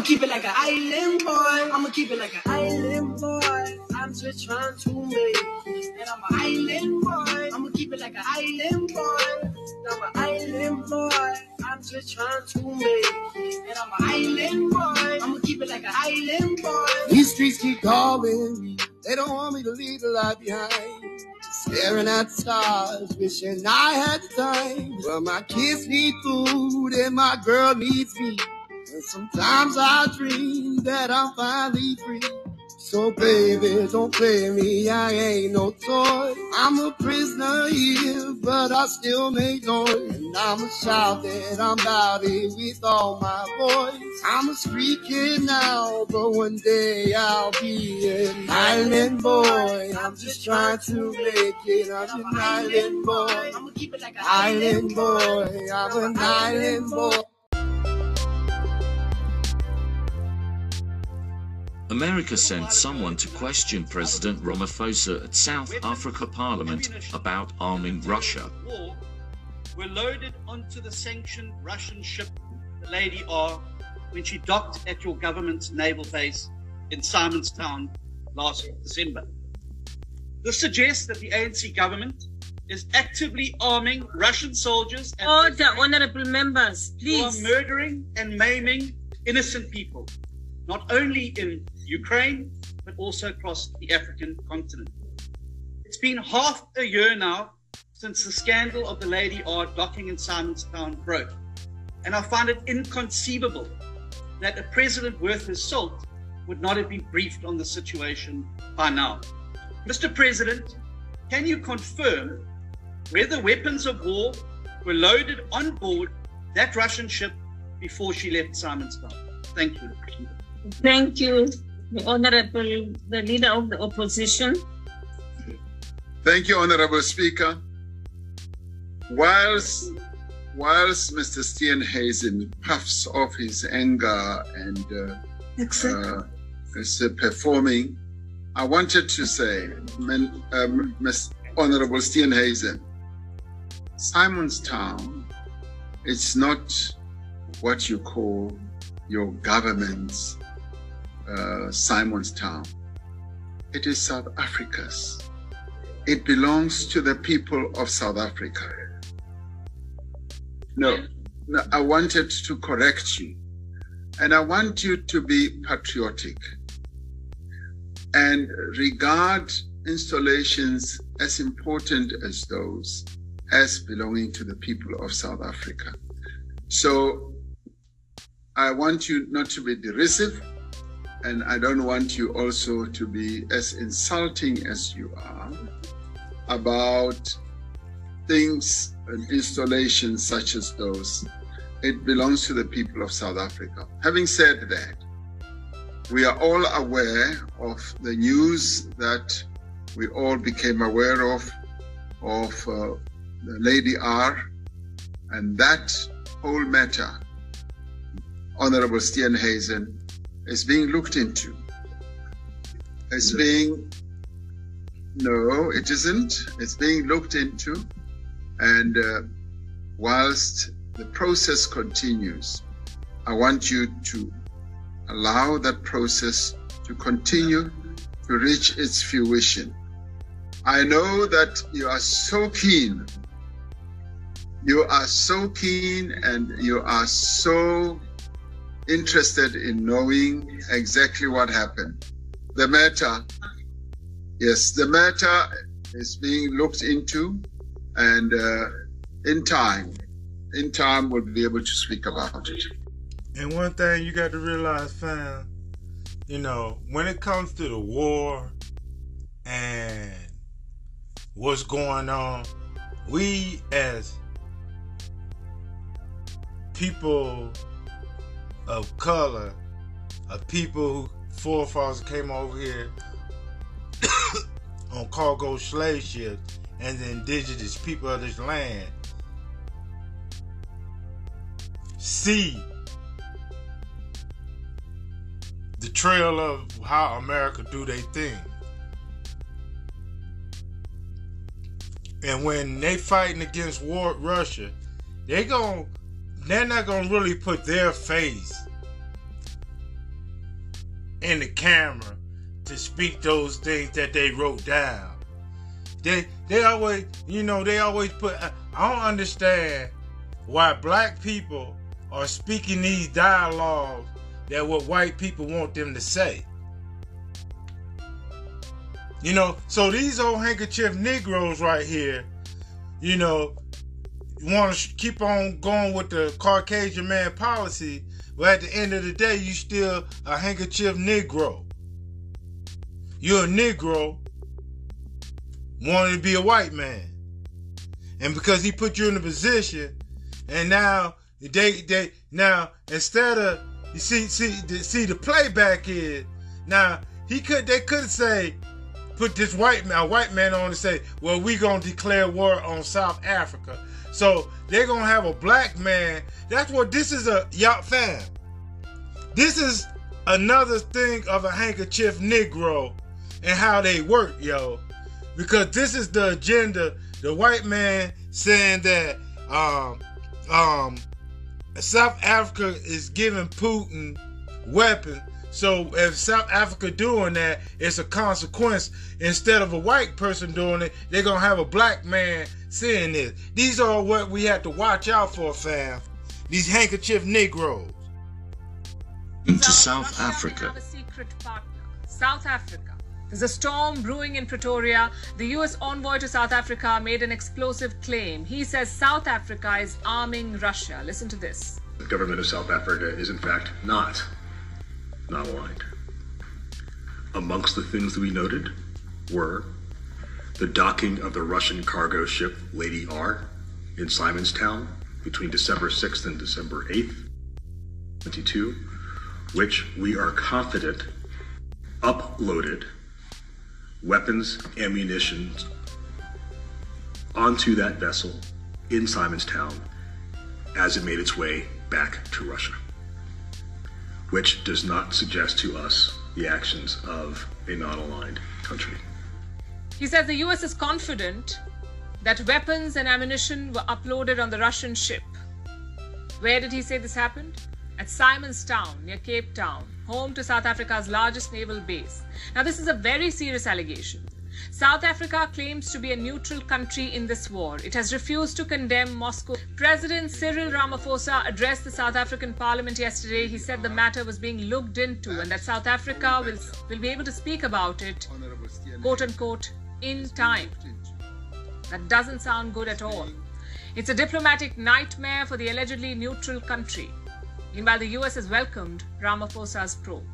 I'ma keep it like an island boy. I'ma keep it like an island boy. I'm just trying to make it. And I'm an island boy. I'ma keep it like an island boy. I'm an island boy. I'm just trying to make it. And I'm an island boy. I'ma keep it like an island boy. These streets keep calling me. They don't want me to leave the life behind. Staring at stars, wishing I had the time. But my kids need food and my girl needs me. And sometimes I dream that I'm finally free. So baby, don't play me, I ain't no toy. I'm a prisoner here, but I still make noise. And I'ma shout that I'm about it with all my voice. I'm a street kid now, but one day I'll be an island boy. I'm just trying to make it. I'm an island boy. I'ma keep it like an Island boy, I'm an island boy. America sent someone to question President Ramaphosa at South Africa Parliament about arming Russia. War were loaded onto the sanctioned Russian ship, the Lady R, when she docked at your government's naval base in Simonstown last December. This suggests that the ANC government is actively arming Russian soldiers and oh, Order, honorable members, who are murdering and maiming innocent people, not only in Ukraine, but also across the African continent. It's been half a year now since the scandal of the Lady R docking in Simonstown broke, and I find it inconceivable that a president worth his salt would not have been briefed on the situation by now. Mr. President, can you confirm whether weapons of war were loaded on board that Russian ship before she left Simonstown? Thank you. Thank you, the honorable, the leader of the opposition. Thank you, Honorable Speaker. Whilst, whilst Mr. Steenhuisen puffs off his anger and uh, uh, is uh, performing, I wanted to say, um, Ms. Honorable Steenhuisen, Simonstown it's not what you call your government's uh, Simonstown. It is South Africa's. It belongs to the people of South Africa. No, no, I wanted to correct you. And I want you to be patriotic and regard installations as important as those as belonging to the people of South Africa. So I want you not to be derisive, and I don't want you also to be as insulting as you are about things and installations such as those. It belongs to the people of South Africa. Having said that, we are all aware of the news that we all became aware of, of uh, the Lady R, and that whole matter, Honorable Steenhuisen, is being looked into. It's being, no, it isn't. It's being looked into. And uh, whilst the process continues, I want you to allow that process to continue to reach its fruition. I know that you are so keen. You are so keen and you are so interested in knowing exactly what happened. The matter, yes, the matter is being looked into, and uh, in time, in time, we'll be able to speak about it. And one thing you got to realize, fam, you know, when it comes to the war and what's going on, we as people of color, of people who forefathers came over here on cargo slave ships and the indigenous people of this land see the trail of how America do their thing. And when they fighting against war Russia, they gon' they're not gonna really put their face in the camera to speak those things that they wrote down. They they always you know they always put I don't understand why black people are speaking these dialogues that what white people want them to say. You know, so these old handkerchief Negroes right here, you know, want to keep on going with the Caucasian man policy, but at the end of the day, you still a handkerchief Negro. You're a Negro wanting to be a white man. And because he put you in a position, and now they they now instead of you see see see the playback is now he could they could say put this white man white man on and say well we gonna declare war on South Africa so they're gonna have a black man that's what this is a y'all fam this is another thing of a handkerchief Negro and how they work yo because this is the agenda the white man saying that um um South Africa is giving Putin weapons. So if South Africa doing that, it's a consequence. Instead of a white person doing it, they're gonna have a black man saying this. These are what we have to watch out for, fam. These handkerchief Negroes. Into South Africa. South Africa. There's a storm brewing in Pretoria. The US envoy to South Africa made an explosive claim. He says South Africa is arming Russia. Listen to this. The government of South Africa is, in fact, not not aligned. Amongst the things that we noted were the docking of the Russian cargo ship Lady R in Simonstown between December 6th and December 8th, 22, which we are confident uploaded weapons, ammunition onto that vessel in Simonstown as it made its way back to Russia, which does not suggest to us the actions of a non aligned country. He says the US is confident that weapons and ammunition were uploaded on the Russian ship. Where did he say this happened? At Simonstown, near Cape Town, home to South Africa's largest naval base. Now, this is a very serious allegation. South Africa claims to be a neutral country in this war. It has refused to condemn Moscow. President Cyril Ramaphosa addressed the South African parliament yesterday. He said the matter was being looked into and that South Africa will, will be able to speak about it, quote unquote, in time. That doesn't sound good at all. It's a diplomatic nightmare for the allegedly neutral country. Meanwhile, the US has welcomed Ramaphosa's probe.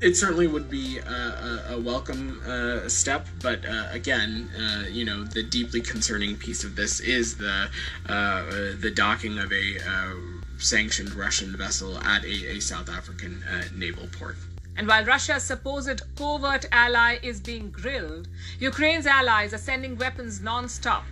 It certainly would be a, a, a welcome uh, step, but uh, again, uh, you know, the deeply concerning piece of this is the uh, the docking of a uh, sanctioned Russian vessel at a, a South African uh, naval port. And while Russia's supposed covert ally is being grilled, Ukraine's allies are sending weapons non-stop.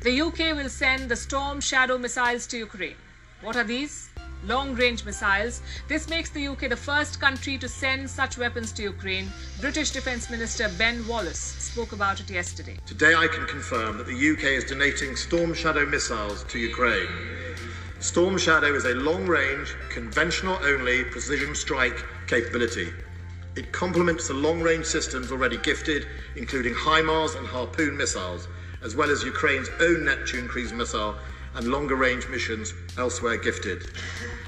The UK will send the Storm Shadow missiles to Ukraine. What are these? long range missiles. This makes the UK the first country to send such weapons to Ukraine. British Defence Minister Ben Wallace spoke about it yesterday. Today, I can confirm that the UK is donating Storm Shadow missiles to Ukraine. Storm Shadow is a long range, conventional only precision strike capability. It complements the long range systems already gifted, including HIMARS and Harpoon missiles, as well as Ukraine's own Neptune cruise missile and longer range missions elsewhere gifted.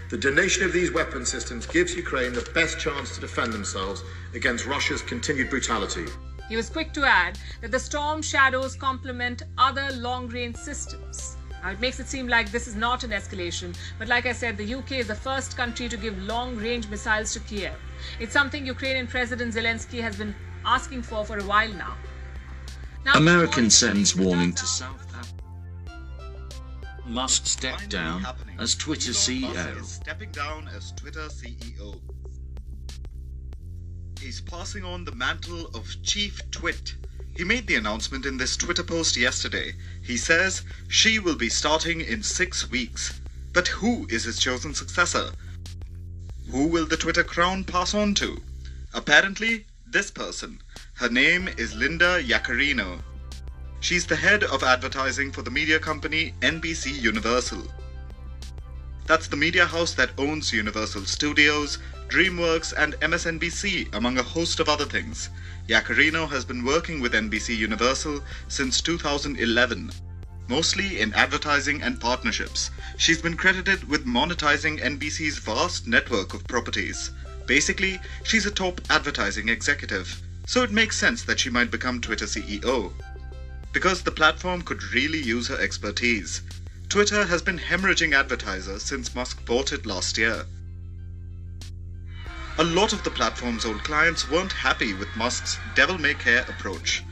The donation of these weapon systems gives Ukraine the best chance to defend themselves against Russia's continued brutality. He was quick to add that the Storm Shadows complement other long range systems. Now, it makes it seem like this is not an escalation, but like I said, the UK is the first country to give long range missiles to Kiev. It's something Ukrainian President Zelensky has been asking for for a while now. now American sends warning to South Africa. Musk step down as Twitter CEO. stepping down as Twitter CEO. He's passing on the mantle of Chief Twit. He made the announcement in this Twitter post yesterday. He says she will be starting in six weeks. But who is his chosen successor? Who will the Twitter crown pass on to? Apparently, this person. Her name is Linda Yaccarino. She's the head of advertising for the media company NBC Universal. That's the media house that owns Universal Studios, DreamWorks, and MSNBC, among a host of other things. Yaccarino has been working with NBC Universal since 2011, mostly in advertising and partnerships. She's been credited with monetizing NBC's vast network of properties. Basically, she's a top advertising executive, so it makes sense that she might become Twitter CEO. Because the platform could really use her expertise. Twitter has been hemorrhaging advertisers since Musk bought it last year. A lot of the platform's old clients weren't happy with Musk's devil may care approach,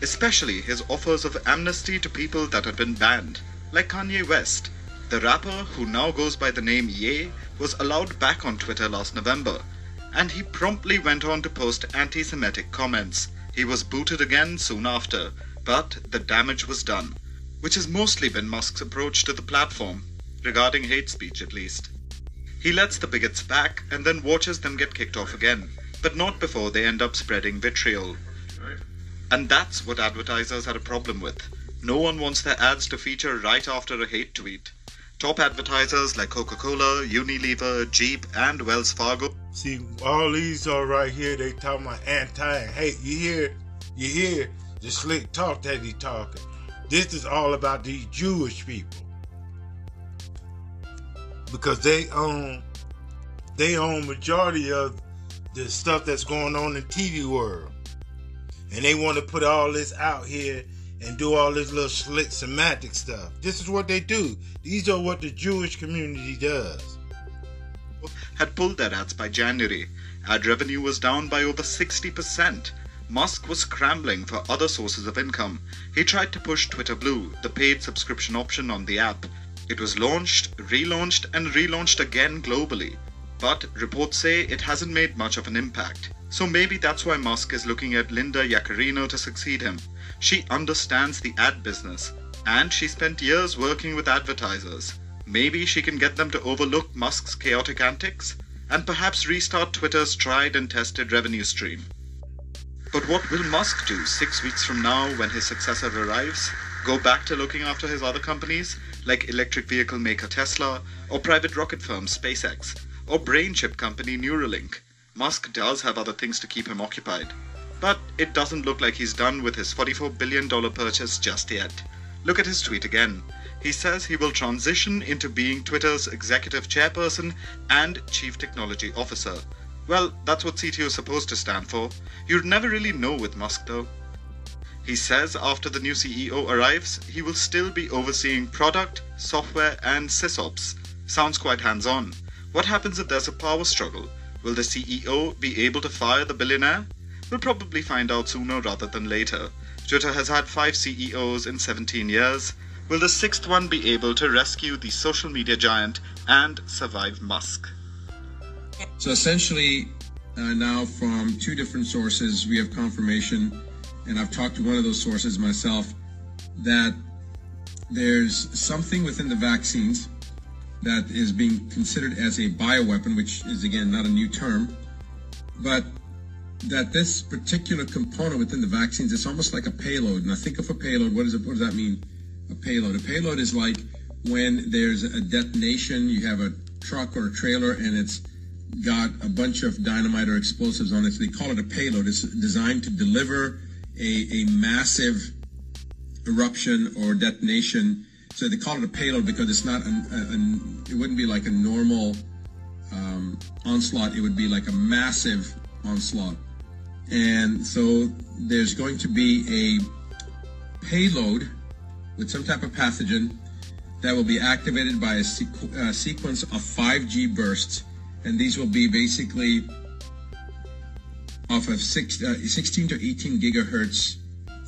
especially his offers of amnesty to people that had been banned, like Kanye West. The rapper, who now goes by the name Ye, was allowed back on Twitter last November, and he promptly went on to post anti Semitic comments. He was booted again soon after, but the damage was done, which has mostly been Musk's approach to the platform, regarding hate speech at least. He lets the bigots back and then watches them get kicked off again, but not before they end up spreading vitriol. And that's what advertisers had a problem with. No one wants their ads to feature right after a hate tweet. Top advertisers like Coca Cola, Unilever, Jeep, and Wells Fargo. See, all these are right here, they talking about anti and hate. You hear, you hear the slick talk that he talking. This is all about these Jewish people. Because they own they own majority of the stuff that's going on in TV world. And they want to put all this out here and do all this little slick semantic stuff. This is what they do. These are what the Jewish community does. Had pulled their ads by January. Ad revenue was down by over 60%. Musk was scrambling for other sources of income. He tried to push Twitter Blue, the paid subscription option on the app. It was launched, relaunched, and relaunched again globally. But reports say it hasn't made much of an impact. So maybe that's why Musk is looking at Linda Yaccarino to succeed him. She understands the ad business, and she spent years working with advertisers. Maybe she can get them to overlook Musk's chaotic antics and perhaps restart Twitter's tried and tested revenue stream. But what will Musk do six weeks from now when his successor arrives? Go back to looking after his other companies, like electric vehicle maker Tesla, or private rocket firm SpaceX, or brain chip company Neuralink? Musk does have other things to keep him occupied. But it doesn't look like he's done with his $44 billion purchase just yet. Look at his tweet again. He says he will transition into being Twitter's executive chairperson and chief technology officer. Well, that's what CTO is supposed to stand for. You'd never really know with Musk though. He says after the new CEO arrives, he will still be overseeing product, software, and sysops. Sounds quite hands on. What happens if there's a power struggle? Will the CEO be able to fire the billionaire? We'll probably find out sooner rather than later. Twitter has had five CEOs in 17 years. Will the sixth one be able to rescue the social media giant and survive Musk? So essentially, uh, now from two different sources, we have confirmation, and I've talked to one of those sources myself, that there's something within the vaccines that is being considered as a bioweapon, which is again not a new term, but that this particular component within the vaccines is almost like a payload. Now think of a payload. What, is it, what does that mean? A payload. A payload is like when there's a detonation, you have a truck or a trailer and it's got a bunch of dynamite or explosives on it. So they call it a payload. It's designed to deliver a, a massive eruption or detonation So they call it a payload because it's not an, an it wouldn't be like a normal um, onslaught. It would be like a massive onslaught. And so there's going to be a payload with some type of pathogen that will be activated by a sequ- uh, sequence of 5G bursts. And these will be basically off of six, uh, 16 to 18 gigahertz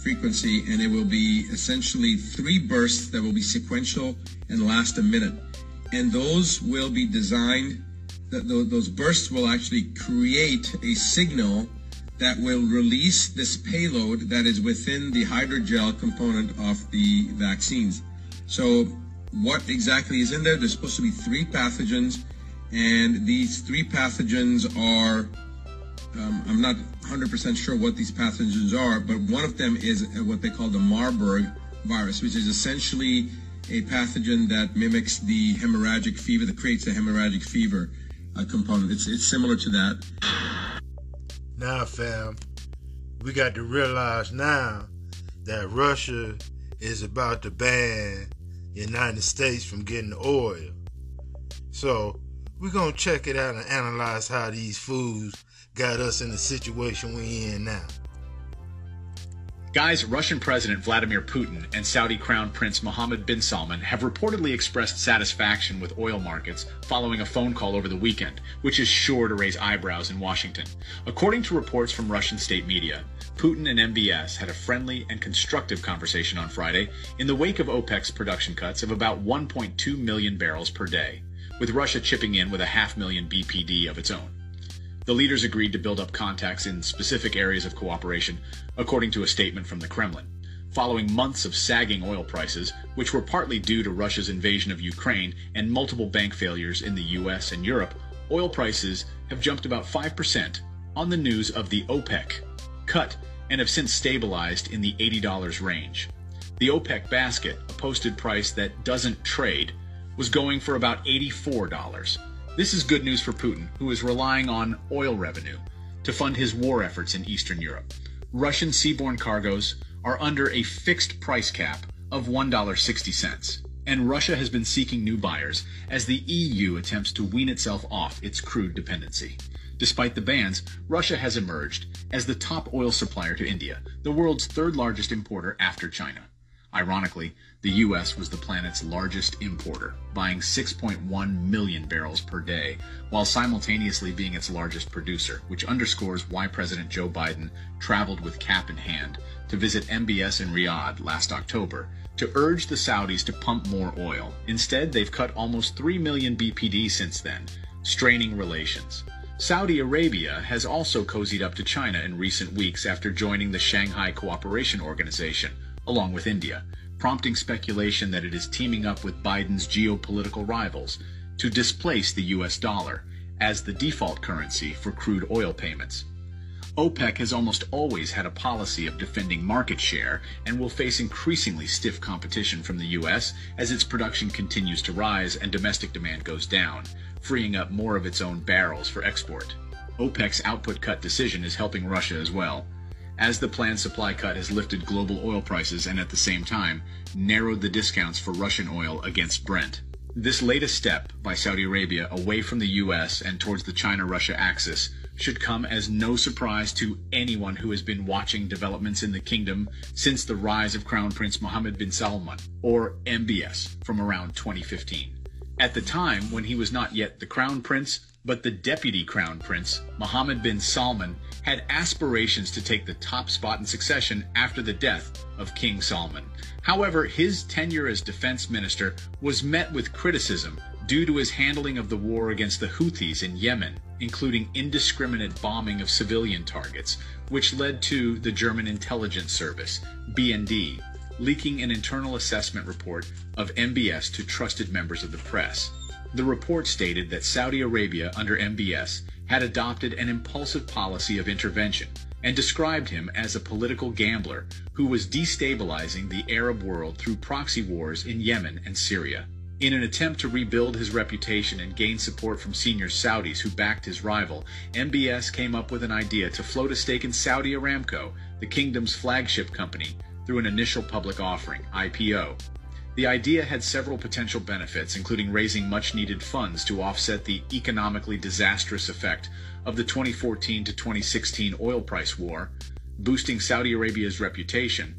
frequency, and it will be essentially three bursts that will be sequential and last a minute. And those will be designed, those bursts will actually create a signal that will release this payload that is within the hydrogel component of the vaccines. So what exactly is in there? There's supposed to be three pathogens, and these three pathogens are um, I'm not 100% sure what these pathogens are, but one of them is what they call the Marburg virus, which is essentially a pathogen that mimics the hemorrhagic fever, that creates a hemorrhagic fever uh, component. It's, it's similar to that. Now, fam, we got to realize now that Russia is about to ban the United States from getting the oil. So, we're going to check it out and analyze how these foods got us in the situation we're in now. Guys, Russian President Vladimir Putin and Saudi Crown Prince Mohammed bin Salman have reportedly expressed satisfaction with oil markets following a phone call over the weekend, which is sure to raise eyebrows in Washington. According to reports from Russian state media, Putin and MBS had a friendly and constructive conversation on Friday in the wake of OPEC's production cuts of about 1.2 million barrels per day, with Russia chipping in with a half million BPD of its own. The leaders agreed to build up contacts in specific areas of cooperation, according to a statement from the Kremlin. Following months of sagging oil prices, which were partly due to Russia's invasion of Ukraine and multiple bank failures in the US and Europe, oil prices have jumped about 5% on the news of the OPEC cut and have since stabilized in the $80 range. The OPEC basket, a posted price that doesn't trade, was going for about $84. This is good news for Putin, who is relying on oil revenue to fund his war efforts in Eastern Europe. Russian seaborne cargoes are under a fixed price cap of $1.60, and Russia has been seeking new buyers as the EU attempts to wean itself off its crude dependency. Despite the bans, Russia has emerged as the top oil supplier to India, the world's third largest importer after China. Ironically, the U.S. was the planet's largest importer, buying 6.1 million barrels per day, while simultaneously being its largest producer, which underscores why President Joe Biden traveled with cap in hand to visit MBS in Riyadh last October to urge the Saudis to pump more oil. Instead, they've cut almost 3 million BPD since then, straining relations. Saudi Arabia has also cozied up to China in recent weeks after joining the Shanghai Cooperation Organization, along with India, prompting speculation that it is teaming up with Biden's geopolitical rivals to displace the US dollar as the default currency for crude oil payments. OPEC has almost always had a policy of defending market share and will face increasingly stiff competition from the US as its production continues to rise and domestic demand goes down, freeing up more of its own barrels for export. OPEC's output cut decision is helping Russia as well as the planned supply cut has lifted global oil prices and at the same time narrowed the discounts for Russian oil against Brent. This latest step by Saudi Arabia away from the US and towards the China-Russia axis should come as no surprise to anyone who has been watching developments in the kingdom since the rise of Crown Prince Mohammed bin Salman, or MBS, from around 2015. At the time, when he was not yet the Crown Prince, but the Deputy Crown Prince, Mohammed bin Salman, had aspirations to take the top spot in succession after the death of King Salman. However, his tenure as defense minister was met with criticism due to his handling of the war against the Houthis in Yemen, including indiscriminate bombing of civilian targets, which led to the German intelligence service, BND, leaking an internal assessment report of MBS to trusted members of the press. The report stated that Saudi Arabia under MBS had adopted an impulsive policy of intervention and described him as a political gambler who was destabilizing the Arab world through proxy wars in Yemen and Syria. In an attempt to rebuild his reputation and gain support from senior Saudis who backed his rival, MBS came up with an idea to float a stake in Saudi Aramco, the kingdom's flagship company, through an initial public offering, IPO. The idea had several potential benefits, including raising much needed funds to offset the economically disastrous effect of the 2014 to 2016 oil price war, boosting Saudi Arabia's reputation,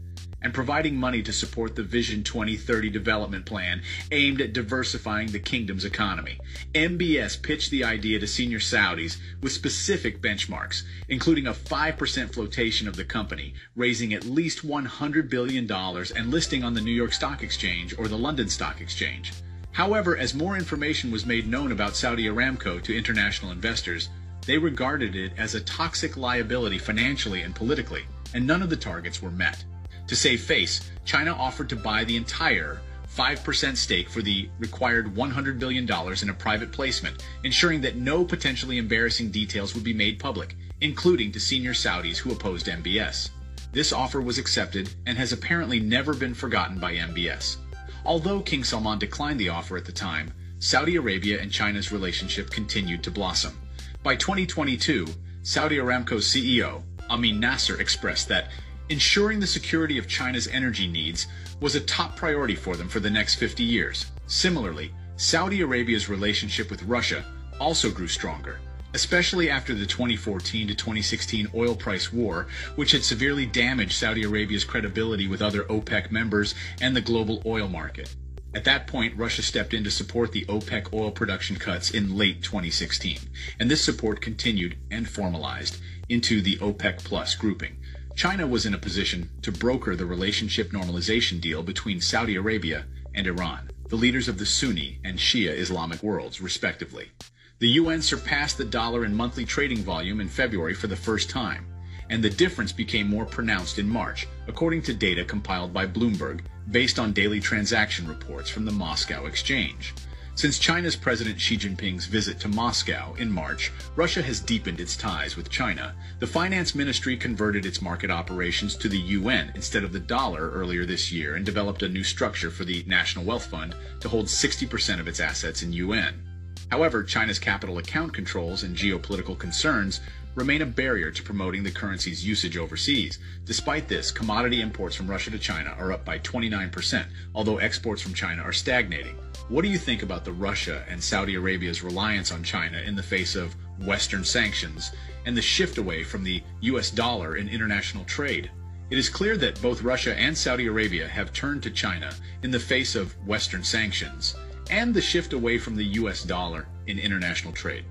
and providing money to support the Vision 2030 development plan aimed at diversifying the kingdom's economy. MBS pitched the idea to senior Saudis with specific benchmarks, including a 5% flotation of the company, raising at least $100 billion and listing on the New York Stock Exchange or the London Stock Exchange. However, as more information was made known about Saudi Aramco to international investors, they regarded it as a toxic liability financially and politically, and none of the targets were met. To save face, China offered to buy the entire 5% stake for the required $100 billion in a private placement, ensuring that no potentially embarrassing details would be made public, including to senior Saudis who opposed MBS. This offer was accepted and has apparently never been forgotten by MBS. Although King Salman declined the offer at the time, Saudi Arabia and China's relationship continued to blossom. By 2022, Saudi Aramco's CEO, Amin Nasser, expressed that ensuring the security of China's energy needs was a top priority for them for the next 50 years. Similarly, Saudi Arabia's relationship with Russia also grew stronger, especially after the 2014 to 2016 oil price war, which had severely damaged Saudi Arabia's credibility with other OPEC members and the global oil market. At that point, Russia stepped in to support the OPEC oil production cuts in late 2016, and this support continued and formalized into the OPEC Plus grouping. China was in a position to broker the relationship normalization deal between Saudi Arabia and Iran, the leaders of the Sunni and Shia Islamic worlds, respectively. The yuan surpassed the dollar in monthly trading volume in February for the first time, and the difference became more pronounced in March, according to data compiled by Bloomberg based on daily transaction reports from the Moscow Exchange. Since China's President Xi Jinping's visit to Moscow in March, Russia has deepened its ties with China. The finance ministry converted its market operations to the yuan instead of the dollar earlier this year and developed a new structure for the National Wealth Fund to hold 60% of its assets in yuan. However, China's capital account controls and geopolitical concerns remain a barrier to promoting the currency's usage overseas. Despite this, commodity imports from Russia to China are up by 29%, although exports from China are stagnating. What do you think about the Russia and Saudi Arabia's reliance on China in the face of Western sanctions and the shift away from the US dollar in international trade? It is clear that both Russia and Saudi Arabia have turned to China in the face of Western sanctions and the shift away from the US dollar in international trade.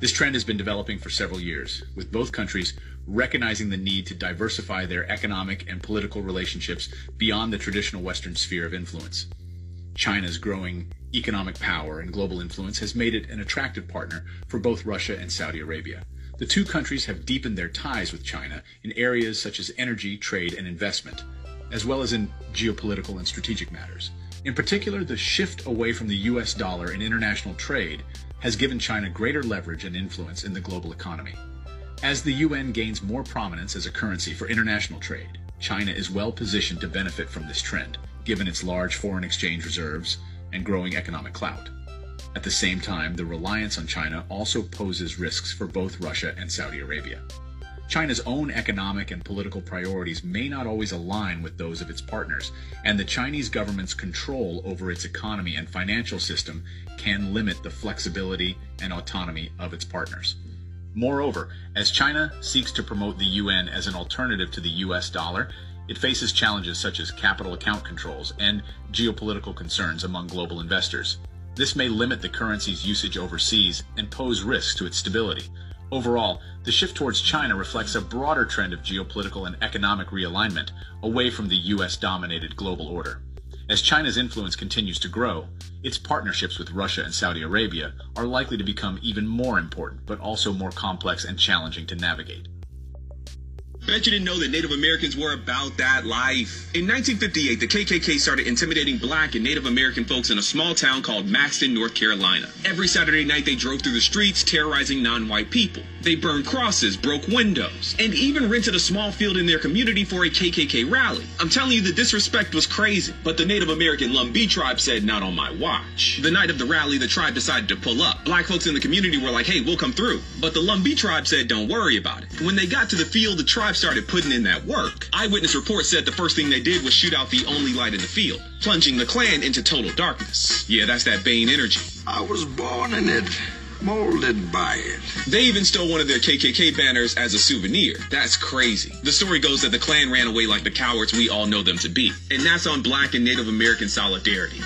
This trend has been developing for several years, with both countries recognizing the need to diversify their economic and political relationships beyond the traditional Western sphere of influence. China's growing economic power and global influence has made it an attractive partner for both Russia and Saudi Arabia. The two countries have deepened their ties with China in areas such as energy, trade, and investment, as well as in geopolitical and strategic matters. In particular, the shift away from the US dollar in international trade has given China greater leverage and influence in the global economy. As the yuan gains more prominence as a currency for international trade, China is well positioned to benefit from this trend, given its large foreign exchange reserves and growing economic clout. At the same time, the reliance on China also poses risks for both Russia and Saudi Arabia. China's own economic and political priorities may not always align with those of its partners, and the Chinese government's control over its economy and financial system can limit the flexibility and autonomy of its partners. Moreover, as China seeks to promote the yuan as an alternative to the US dollar, it faces challenges such as capital account controls and geopolitical concerns among global investors. This may limit the currency's usage overseas and pose risks to its stability. Overall, the shift towards China reflects a broader trend of geopolitical and economic realignment away from the US dominated global order. As China's influence continues to grow, its partnerships with Russia and Saudi Arabia are likely to become even more important, but also more complex and challenging to navigate. Bet you didn't know that Native Americans were about that life. In 1958, the KKK started intimidating black and Native American folks in a small town called Maxton, North Carolina. Every Saturday night, they drove through the streets, terrorizing non white people. They burned crosses, broke windows, and even rented a small field in their community for a KKK rally. I'm telling you, the disrespect was crazy, but the Native American Lumbee tribe said, not on my watch. The night of the rally, the tribe decided to pull up. Black folks in the community were like, hey, we'll come through. But the Lumbee tribe said, don't worry about it. When they got to the field, the tribe started putting in that work. Eyewitness reports said the first thing they did was shoot out the only light in the field, plunging the Klan into total darkness. Yeah, that's that Bane energy. I was born in it molded by it. They even stole one of their KKK banners as a souvenir. That's crazy. The story goes that the Klan ran away like the cowards we all know them to be. And that's on black and Native American solidarity.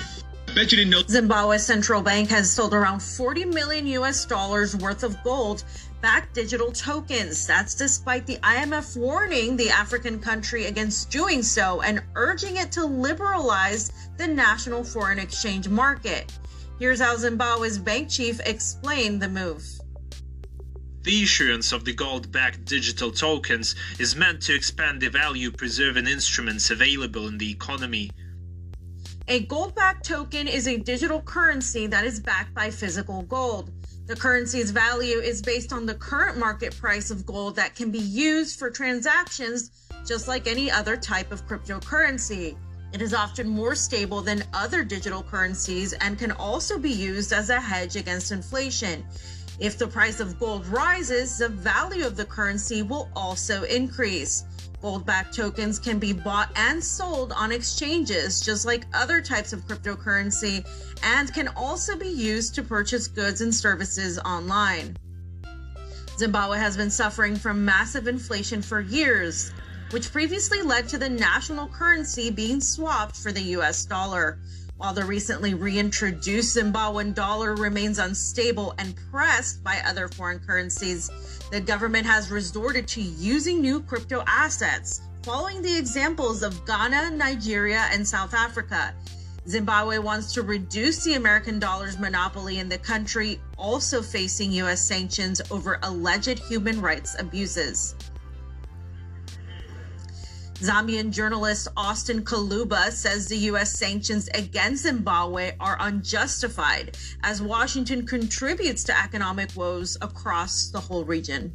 Bet you didn't know. Zimbabwe's central bank has sold around 40 million US dollars worth of gold backed digital tokens. That's despite the IMF warning the African country against doing so and urging it to liberalize the national foreign exchange market. Here's how Zimbabwe's bank chief explained the move. The issuance of the gold backed digital tokens is meant to expand the value preserving instruments available in the economy. A gold backed token is a digital currency that is backed by physical gold. The currency's value is based on the current market price of gold that can be used for transactions just like any other type of cryptocurrency. It is often more stable than other digital currencies and can also be used as a hedge against inflation. If the price of gold rises, the value of the currency will also increase. Gold backed tokens can be bought and sold on exchanges, just like other types of cryptocurrency, and can also be used to purchase goods and services online. Zimbabwe has been suffering from massive inflation for years, which previously led to the national currency being swapped for the US dollar. While the recently reintroduced Zimbabwean dollar remains unstable and pressed by other foreign currencies, the government has resorted to using new crypto assets, following the examples of Ghana, Nigeria, and South Africa. Zimbabwe wants to reduce the American dollar's monopoly in the country, also facing U.S. sanctions over alleged human rights abuses. Zambian journalist Austin Kaluba says the U.S. sanctions against Zimbabwe are unjustified as Washington contributes to economic woes across the whole region.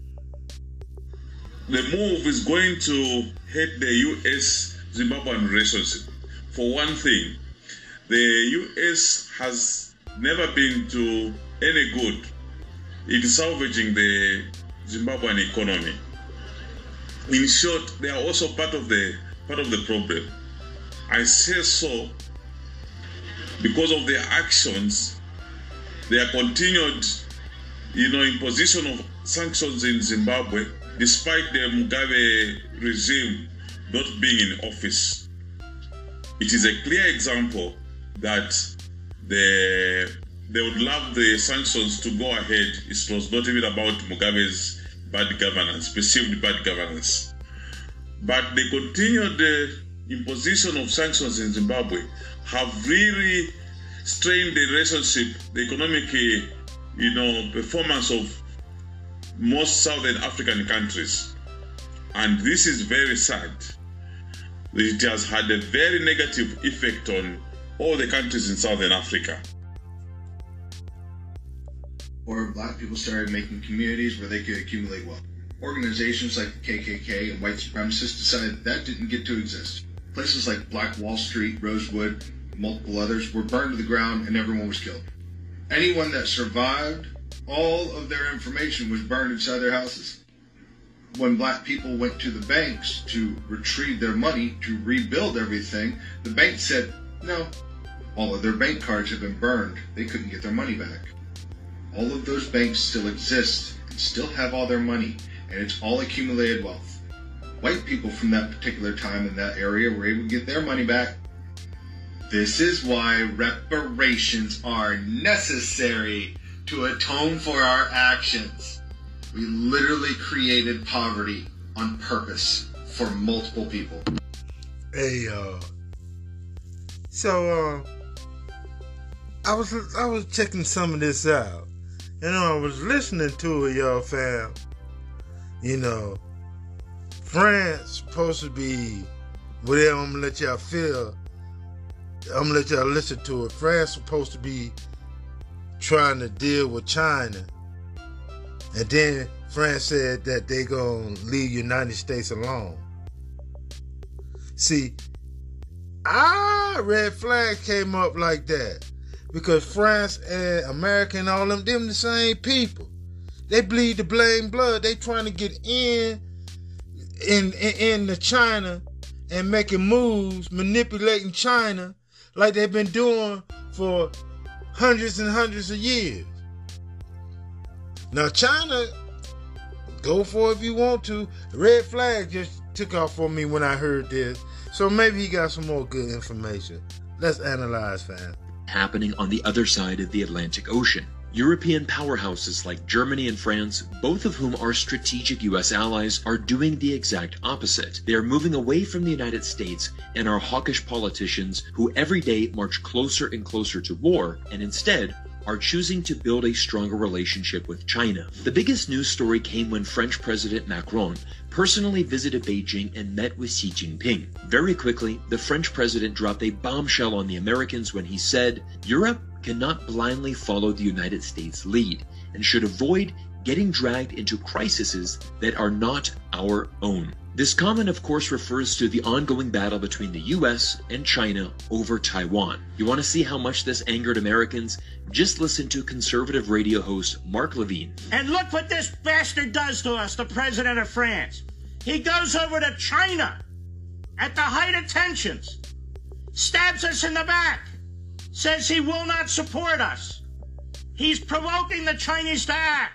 The move is going to hurt the U.S. Zimbabwean relationship. For one thing, the U.S. has never been to any good in salvaging the Zimbabwean economy in short, they are also part of the part of the problem. I say so because of their actions, their continued, you know, imposition of sanctions in Zimbabwe, despite the Mugabe regime not being in office. It is a clear example that the they would love the sanctions to go ahead. It was not even about Mugabe's bad governance, perceived bad governance. But the continued imposition of sanctions in Zimbabwe have really strained the relationship, the economic, uh, you know, performance of most Southern African countries. And this is very sad. It has had a very negative effect on all the countries in Southern Africa or black people started making communities where they could accumulate wealth. Organizations like the KKK and white supremacists decided that didn't get to exist. Places like Black Wall Street, Rosewood, multiple others were burned to the ground and everyone was killed. Anyone that survived, all of their information was burned inside their houses. When black people went to the banks to retrieve their money to rebuild everything, the bank said, no, all of their bank cards have been burned. They couldn't get their money back all of those banks still exist and still have all their money, and it's all accumulated wealth. White people from that particular time in that area were able to get their money back. This is why reparations are necessary to atone for our actions. We literally created poverty on purpose for multiple people. Hey, uh, so, uh, I was I was checking some of this out. You know, I was listening to it, y'all fam. You know, France supposed to be whatever I'm gonna let y'all feel. I'm gonna let y'all listen to it. France supposed to be trying to deal with China. And then France said that they gonna leave United States alone. See, our red flag came up like that because France and America and all them, them the same people. They bleed the blame blood. They trying to get in in in, the China and making moves, manipulating China like they've been doing for hundreds and hundreds of years. Now China, go for it if you want to. Red flag just took off for me when I heard this. So maybe he got some more good information. Let's analyze, fam. Happening on the other side of the Atlantic Ocean. European powerhouses like Germany and France, both of whom are strategic US allies, are doing the exact opposite. They are moving away from the United States and our hawkish politicians who every day march closer and closer to war and instead are choosing to build a stronger relationship with China. The biggest news story came when French President Macron personally visited Beijing and met with Xi Jinping. Very quickly, the French president dropped a bombshell on the Americans when he said, Europe cannot blindly follow the United States lead and should avoid getting dragged into crises that are not our own. This comment, of course, refers to the ongoing battle between the US and China over Taiwan. You want to see how much this angered Americans? Just listen to conservative radio host Mark Levin. And look what this bastard does to us, the president of France. He goes over to China at the height of tensions, stabs us in the back, says he will not support us. He's provoking the Chinese to act,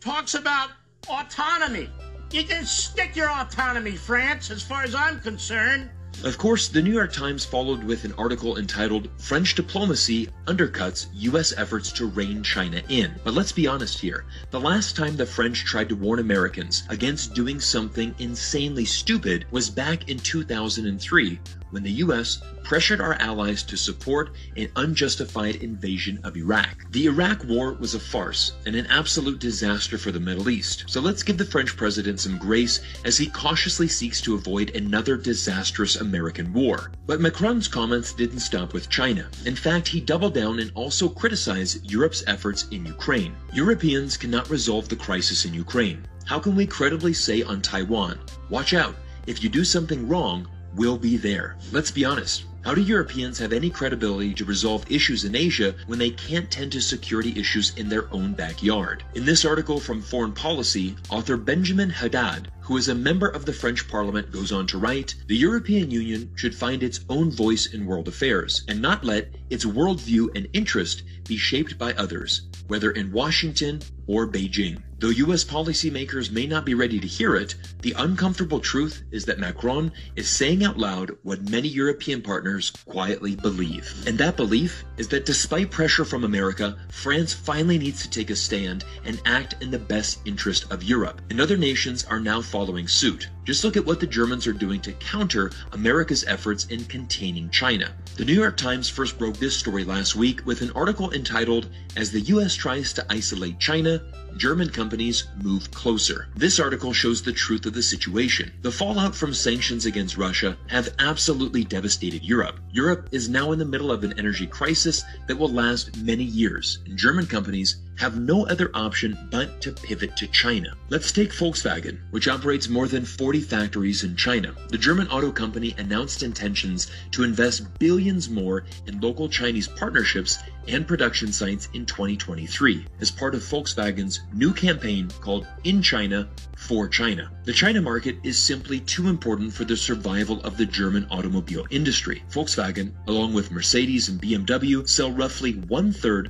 talks about autonomy. You can stick your autonomy, France, as far as I'm concerned. Of course, the New York Times followed with an article entitled French Diplomacy Undercuts U.S. Efforts to Rein China In. But let's be honest here. The last time the French tried to warn Americans against doing something insanely stupid was back in 2003 when the US pressured our allies to support an unjustified invasion of Iraq. The Iraq War was a farce and an absolute disaster for the Middle East. So let's give the French president some grace as he cautiously seeks to avoid another disastrous American war. But Macron's comments didn't stop with China. In fact, he doubled down and also criticized Europe's efforts in Ukraine. Europeans cannot resolve the crisis in Ukraine. How can we credibly say on Taiwan, watch out, if you do something wrong, will be there. Let's be honest. How do Europeans have any credibility to resolve issues in Asia when they can't tend to security issues in their own backyard? In this article from Foreign Policy, author Benjamin Haddad, who is a member of the French parliament, goes on to write The European Union should find its own voice in world affairs and not let its worldview and interest be shaped by others, whether in Washington or Beijing. Though US policymakers may not be ready to hear it, the uncomfortable truth is that Macron is saying out loud what many European partners quietly believe. And that belief is that despite pressure from America, France finally needs to take a stand and act in the best interest of Europe. And other nations are now following suit. Just look at what the Germans are doing to counter America's efforts in containing China. The New York Times first broke this story last week with an article entitled, As the US Tries to Isolate China, German companies move closer. This article shows the truth of the situation. The fallout from sanctions against Russia have absolutely devastated Europe. Europe is now in the middle of an energy crisis that will last many years, and German companies have no other option but to pivot to China. Let's take Volkswagen, which operates more than 40 factories in China. The German auto company announced intentions to invest billions more in local Chinese partnerships and production sites in 2023 as part of Volkswagen's new campaign called In China for China. The China market is simply too important for the survival of the German automobile industry. Volkswagen, along with Mercedes and BMW, sell roughly one third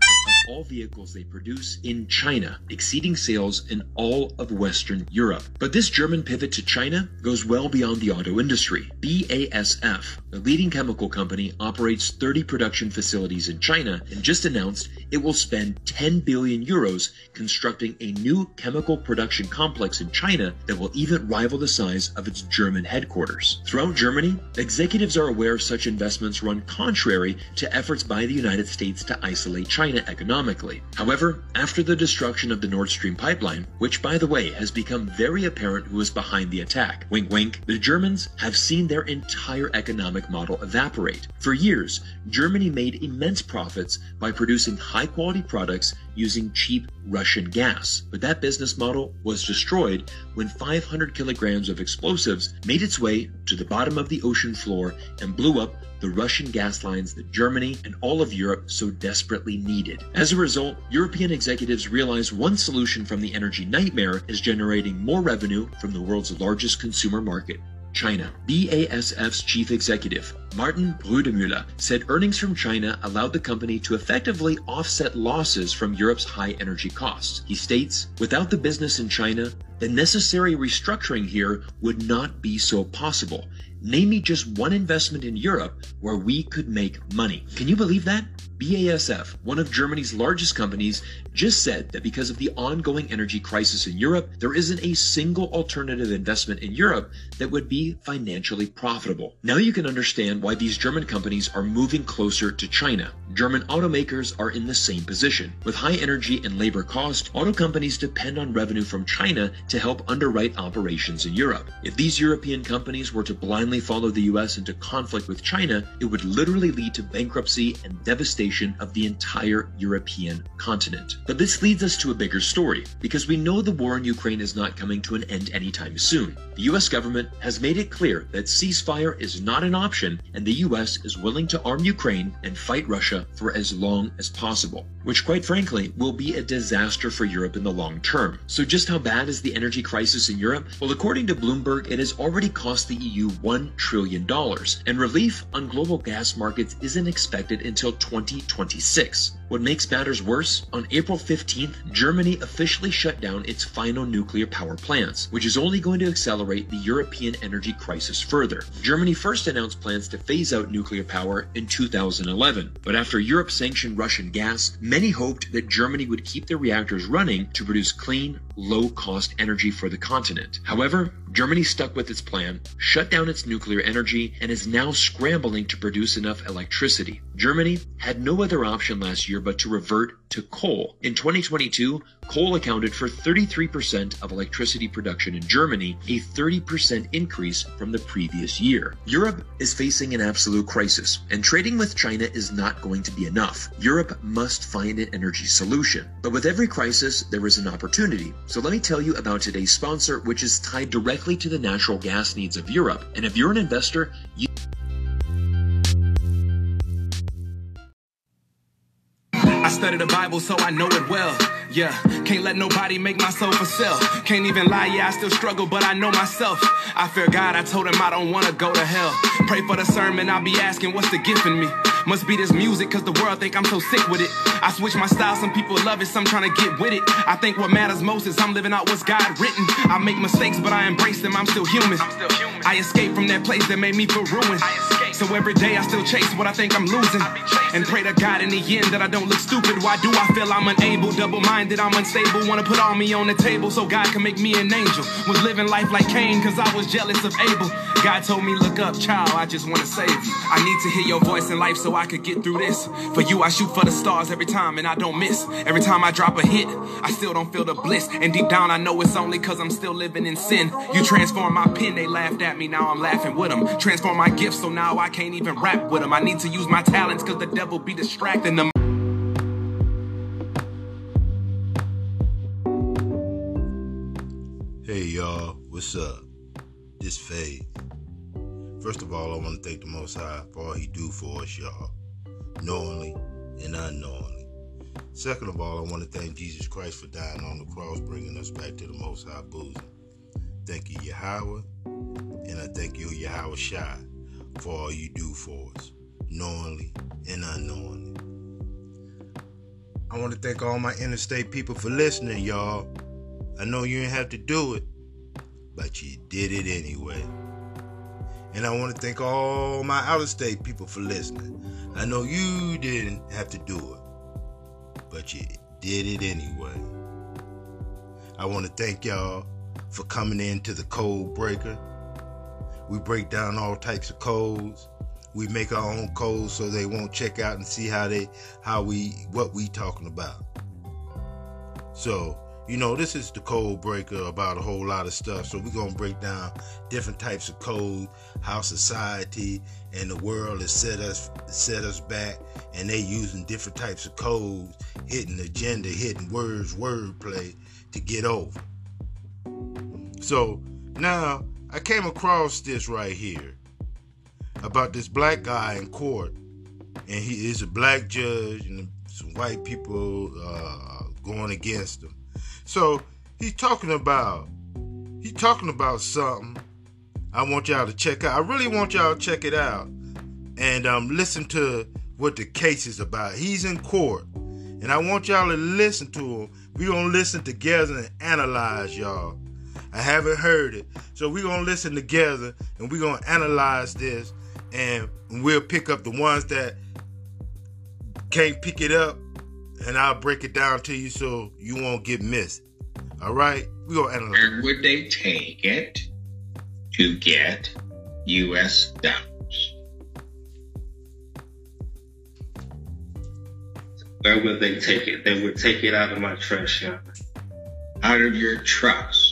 all vehicles they produce in China, exceeding sales in all of Western Europe. But this German pivot to China goes well beyond the auto industry. BASF, the leading chemical company, operates 30 production facilities in China and just announced it will spend 10 billion euros constructing a new chemical production complex in China that will even rival the size of its German headquarters. Throughout Germany, executives are aware such investments run contrary to efforts by the United States to isolate China economically economically. However, after the destruction of the Nord Stream pipeline, which by the way has become very apparent who is behind the attack, wink wink, the Germans have seen their entire economic model evaporate. For years, Germany made immense profits by producing high quality products using cheap Russian gas. But that business model was destroyed when 500 kilograms of explosives made its way to the bottom of the ocean floor and blew up the Russian gas lines that Germany and all of Europe so desperately needed. As a result, European executives realized one solution from the energy nightmare is generating more revenue from the world's largest consumer market, China. BASF's chief executive, Martin Brudermüller, said earnings from China allowed the company to effectively offset losses from Europe's high energy costs. He states, without the business in China, the necessary restructuring here would not be so possible. Name me just one investment in Europe where we could make money. Can you believe that? BASF, one of Germany's largest companies, just said that because of the ongoing energy crisis in Europe, there isn't a single alternative investment in Europe that would be financially profitable. Now you can understand why these German companies are moving closer to China. German automakers are in the same position. With high energy and labor costs, auto companies depend on revenue from China to help underwrite operations in Europe. If these European companies were to blindly follow the US into conflict with China, it would literally lead to bankruptcy and devastation of the entire European continent. But this leads us to a bigger story, because we know the war in Ukraine is not coming to an end anytime soon. The US government has made it clear that ceasefire is not an option, and the US is willing to arm Ukraine and fight Russia for as long as possible, which quite frankly will be a disaster for Europe in the long term. So just how bad is the energy crisis in Europe? Well, according to Bloomberg, it has already cost the EU $1 trillion, and relief on global gas markets isn't expected until 2026. What makes matters worse, on April 15th, Germany officially shut down its final nuclear power plants, which is only going to accelerate the European energy crisis further. Germany first announced plans to phase out nuclear power in 2011, but after Europe sanctioned Russian gas, many hoped that Germany would keep their reactors running to produce clean, low cost energy for the continent. However, Germany stuck with its plan, shut down its nuclear energy, and is now scrambling to produce enough electricity. Germany had no other option last year but to revert to coal. In 2022, coal accounted for 33% of electricity production in Germany, a 30% increase from the previous year. Europe is facing an absolute crisis, and trading with China is not going to be enough. Europe must find an energy solution. But with every crisis, there is an opportunity. So let me tell you about today's sponsor, which is tied directly to the natural gas needs of Europe. And if you're an investor, you study the Bible so I know it well. Yeah, can't let nobody make myself a sale. Can't even lie, yeah, I still struggle, but I know myself. I fear God, I told him I don't wanna go to hell. Pray for the sermon, I'll be asking what's the gift in me. Must be this music, cause the world think I'm so sick with it. I switch my style, some people love it, some trying to get with it. I think what matters most is I'm living out what's God written. I make mistakes, but I embrace them, I'm still human. I escape from that place that made me feel ruined. So every day I still chase what I think I'm losing. And pray to God in the end that I don't look stupid. Why do I feel I'm unable? Double minded, I'm unstable. Wanna put all me on the table so God can make me an angel. Was living life like Cain, cause I was jealous of Abel. God told me, look up, child, I just wanna save you. I need to hear your voice in life so I could get through this. For you, I shoot for the stars every time and I don't miss. Every time I drop a hit, I still don't feel the bliss. And deep down, I know it's only cause I'm still living in sin. You transform my pen, they laughed at me, now I'm laughing with them. Transform my gifts, so now I can't even rap with them. I need to use my talents cause the devil be distracting them. Hey y'all, what's up? This Faith. First of all, I want to thank the Most High for all He do for us, y'all, knowingly and unknowingly. Second of all, I want to thank Jesus Christ for dying on the cross, bringing us back to the Most High bosom. Thank you, Yahweh, and I thank you, Yahweh Shai, for all you do for us, knowingly and unknowingly. I want to thank all my interstate people for listening, y'all. I know you didn't have to do it, but you did it anyway. And I want to thank all my out of state people for listening. I know you didn't have to do it, but you did it anyway. I want to thank y'all for coming into the Code Breaker. We break down all types of codes. we make our own codes so they won't check out and see how they how we what we talking about. So, you know, this is the code breaker about a whole lot of stuff. So we're gonna break down different types of code, how society and the world has set us set us back, and they using different types of codes, hitting agenda, hitting words, wordplay to get over. So now I came across this right here about this black guy in court, and he is a black judge, and some white people uh, going against him. So he's talking about he's talking about something. I want y'all to check out. I really want y'all to check it out and um, listen to what the case is about. He's in court, and I want y'all to listen to him. We gonna listen together and analyze y'all. I haven't heard it, so we're gonna listen together and we're gonna analyze this and we'll pick up the ones that can't pick it up and I'll break it down to you so you won't get missed. All right? We're gonna analyze. Where would they take it to get US dollars? Where would they take it? They would take it out of my yeah. Out of your trust?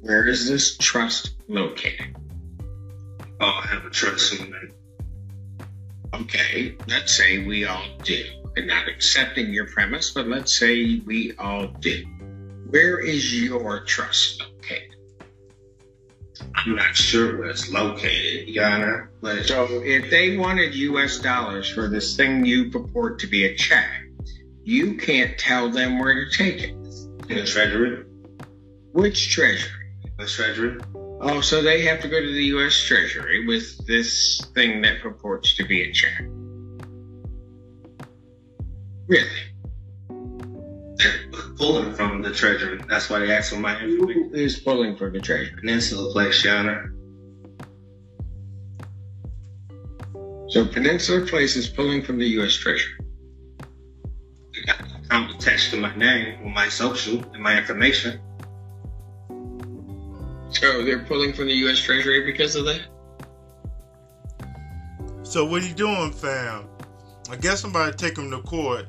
Where is this trust located? Oh, all have a trust in me. Okay, let's say we all do. And not accepting your premise, but let's say we all do. Where is your trust located? I'm not sure where it's located, Yana. But so if they wanted US dollars for this thing you purport to be a check, you can't tell them where to take it. In the Treasury. Which Treasury? The Treasury. Oh, so they have to go to the U.S. Treasury with this thing that purports to be a check. Really? They're pulling from the Treasury. That's why they asked for my information. Who's pulling from the Treasury? Peninsula Place, Your Honor. So Peninsula Place is pulling from the U.S. Treasury. They got an account attached to my name with my social and my information. So they're pulling from the U.S. Treasury because of that. So what are you doing, fam? I guess somebody take him to court,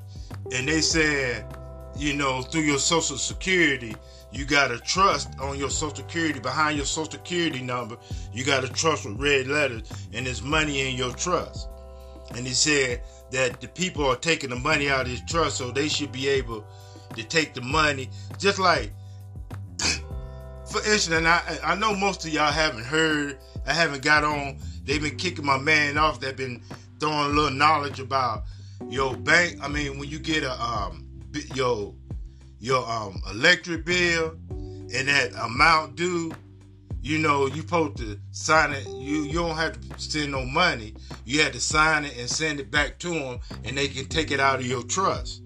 and they said, you know, through your Social Security, you got a trust on your Social Security behind your Social Security number. You got a trust with red letters, and there's money in your trust. And he said that the people are taking the money out of his trust, so they should be able to take the money, just like for instance, and I I know most of y'all haven't heard, I haven't got on. They've been kicking my man off. They've been throwing a little knowledge about your bank. I mean, when you get a um your your um electric bill and that amount due, you know you supposed to sign it. You you don't have to send no money. You have to sign it and send it back to them, and they can take it out of your trust.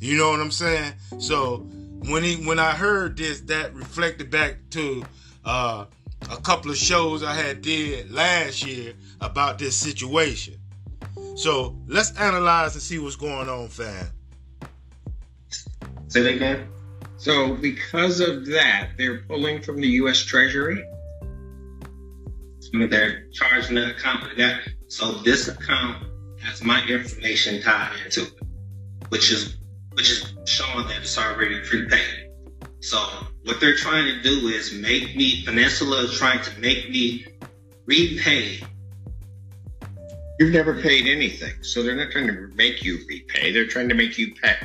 You know what I'm saying? So when he when I heard this, that reflected back to uh, a couple of shows I had did last year about this situation. So let's analyze and see what's going on, fam. Say that again. So because of that, they're pulling from the U.S. Treasury. I mean, they're charging that account with that. So this account has my information tied into it, which is which is showing that it's already prepaid. So what they're trying to do is make me, Peninsula is trying to make me repay. You've never paid anything, so they're not trying to make you repay. They're trying to make you pay.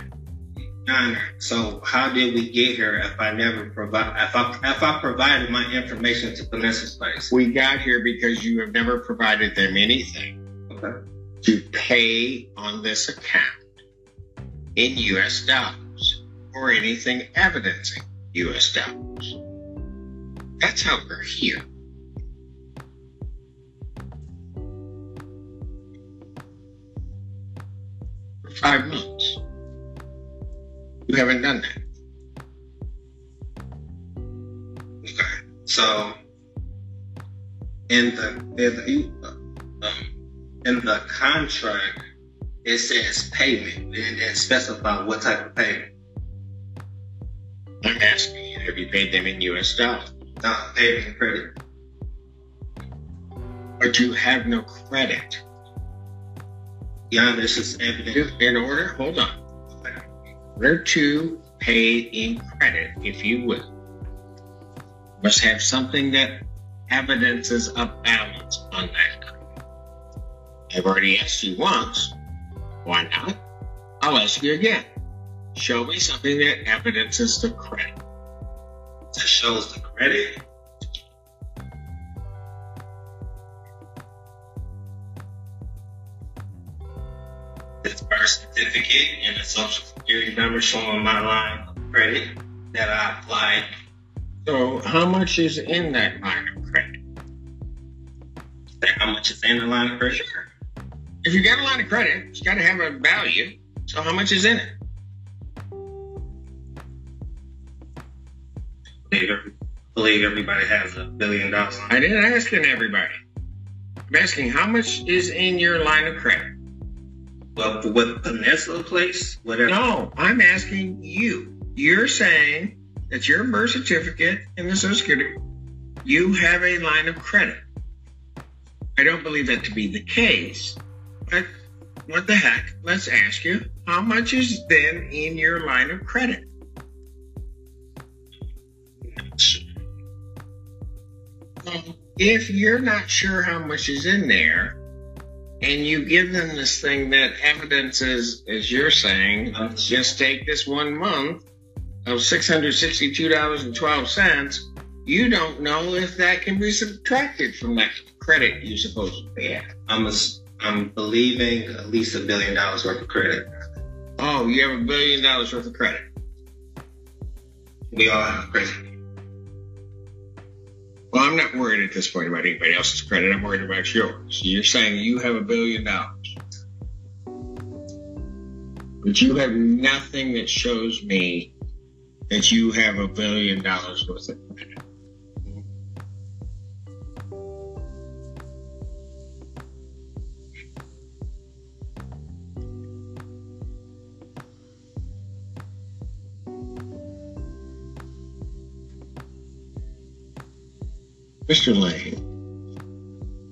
So how did we get here if I never provide if I if I provided my information to Peninsula Place? We got here because you have never provided them anything Okay. to pay on this account in US dollars or anything evidencing US dollars. That's how we're here. For five months. You haven't done that. Okay. So in the in the, um, in the contract it says payment. It didn't specify what type of payment. I'm asking you, have you paid them in US dollars? No, payment in credit. but you have no credit. Yeah, this is evident in order. Hold on. Order to pay in credit, if you will, must have something that evidences a balance on that. I've already asked you once. Why not? I'll ask you again. Show me something that evidences the credit. That shows the credit. This birth certificate and a social security number showing my line of credit that I applied. So, how much is in that line of credit? How much is in the line of credit? If you got a line of credit, it's got to have a value. So, how much is in it? believe everybody has a billion dollars. I didn't ask in everybody. I'm asking how much is in your line of credit. Well, with Peninsula Place, whatever. No, I'm asking you. You're saying that your birth certificate and the Social Security, you have a line of credit. I don't believe that to be the case. What the heck? Let's ask you, how much is then in your line of credit? Um, if you're not sure how much is in there, and you give them this thing that evidences, as you're saying, just take this one month of $662.12, you don't know if that can be subtracted from that credit you supposedly have. I'm, a, I'm believing at least a billion dollars worth of credit. Oh, you have a billion dollars worth of credit. We all have credit. Well, I'm not worried at this point about anybody else's credit. I'm worried about yours. You're saying you have a billion dollars. But you have nothing that shows me that you have a billion dollars worth of credit.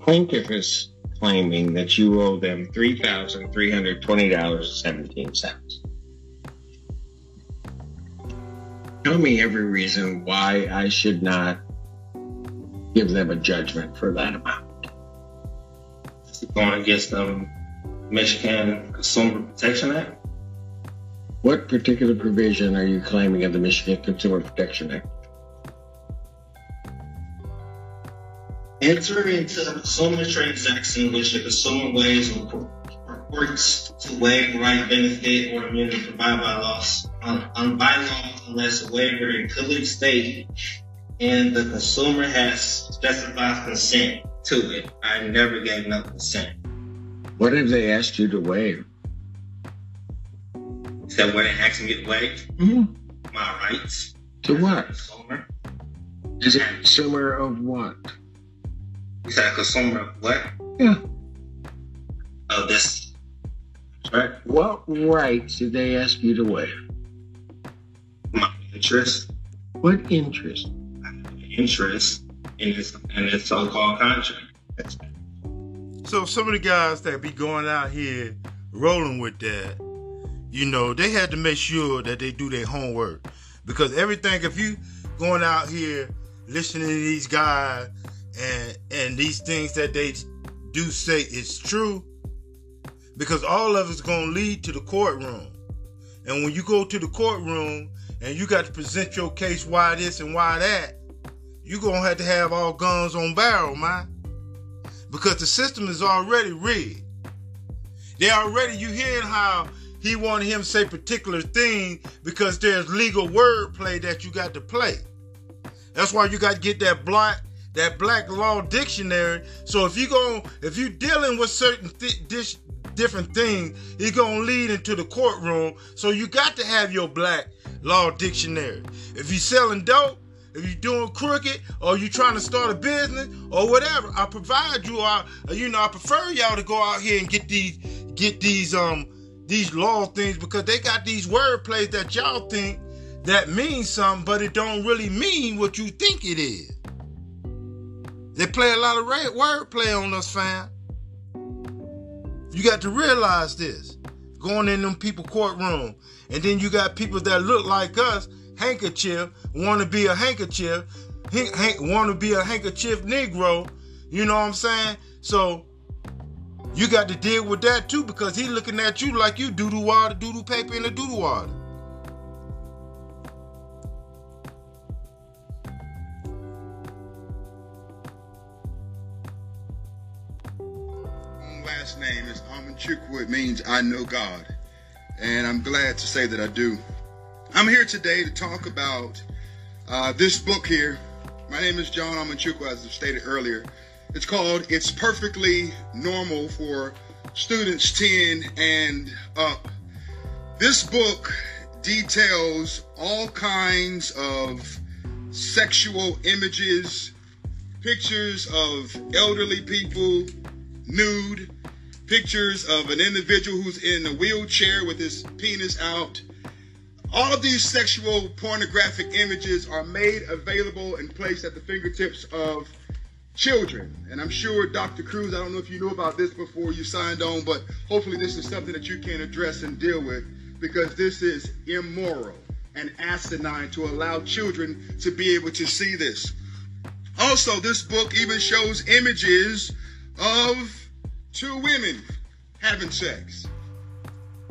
Plaintiff is claiming that you owe them $3,320.17. Tell me every reason why I should not give them a judgment for that amount. Is it going against the um, Michigan Consumer Protection Act? What particular provision are you claiming of the Michigan Consumer Protection Act? Enter into a consumer transaction which the consumer waives or purports to waive right benefit or immunity provided by law, on, on by law unless a waiver in clearly stated and the consumer has specified consent to it. I never gave no consent. What have they asked you to waive? Is that what they asked me to waive? Mm-hmm. My rights. To what? Consumer. Is it consumer of what? You said a consumer of what? Yeah. Of this. Right. What rights did they ask you to waive? My interest. What interest? Interest in this in this so-called contract. So some of the guys that be going out here rolling with that, you know, they had to make sure that they do their homework. Because everything, if you going out here listening to these guys and and these things that they do say is true because all of it's going to lead to the courtroom. And when you go to the courtroom and you got to present your case why this and why that you're going to have to have all guns on barrel man because the system is already rigged. They already you hearing how he wanted him to say particular thing because there's legal wordplay that you got to play. That's why you got to get that black that black law dictionary. So if you go, if you dealing with certain th- dish, different things, it's gonna lead into the courtroom. So you got to have your black law dictionary. If you're selling dope, if you're doing crooked, or you're trying to start a business, or whatever, I provide you. I, you know, I prefer y'all to go out here and get these, get these, um, these law things because they got these word plays that y'all think that means something, but it don't really mean what you think it is. They play a lot of word play on us, fam. You got to realize this. Going in them people courtroom, and then you got people that look like us, handkerchief, want to be a handkerchief, want to be a handkerchief Negro. You know what I'm saying? So you got to deal with that too because he looking at you like you doo-doo water, doo-doo paper, and a doo-doo water. Name is Amanchukwu. It means I know God. And I'm glad to say that I do. I'm here today to talk about uh, this book here. My name is John Amanchukwu, as I stated earlier. It's called It's Perfectly Normal for Students 10 and Up. This book details all kinds of sexual images, pictures of elderly people nude, pictures of an individual who's in a wheelchair with his penis out. All of these sexual pornographic images are made available and placed at the fingertips of children. And I'm sure Dr. Cruz, I don't know if you knew about this before you signed on, but hopefully this is something that you can address and deal with because this is immoral and asinine to allow children to be able to see this. Also, this book even shows images of two women having sex,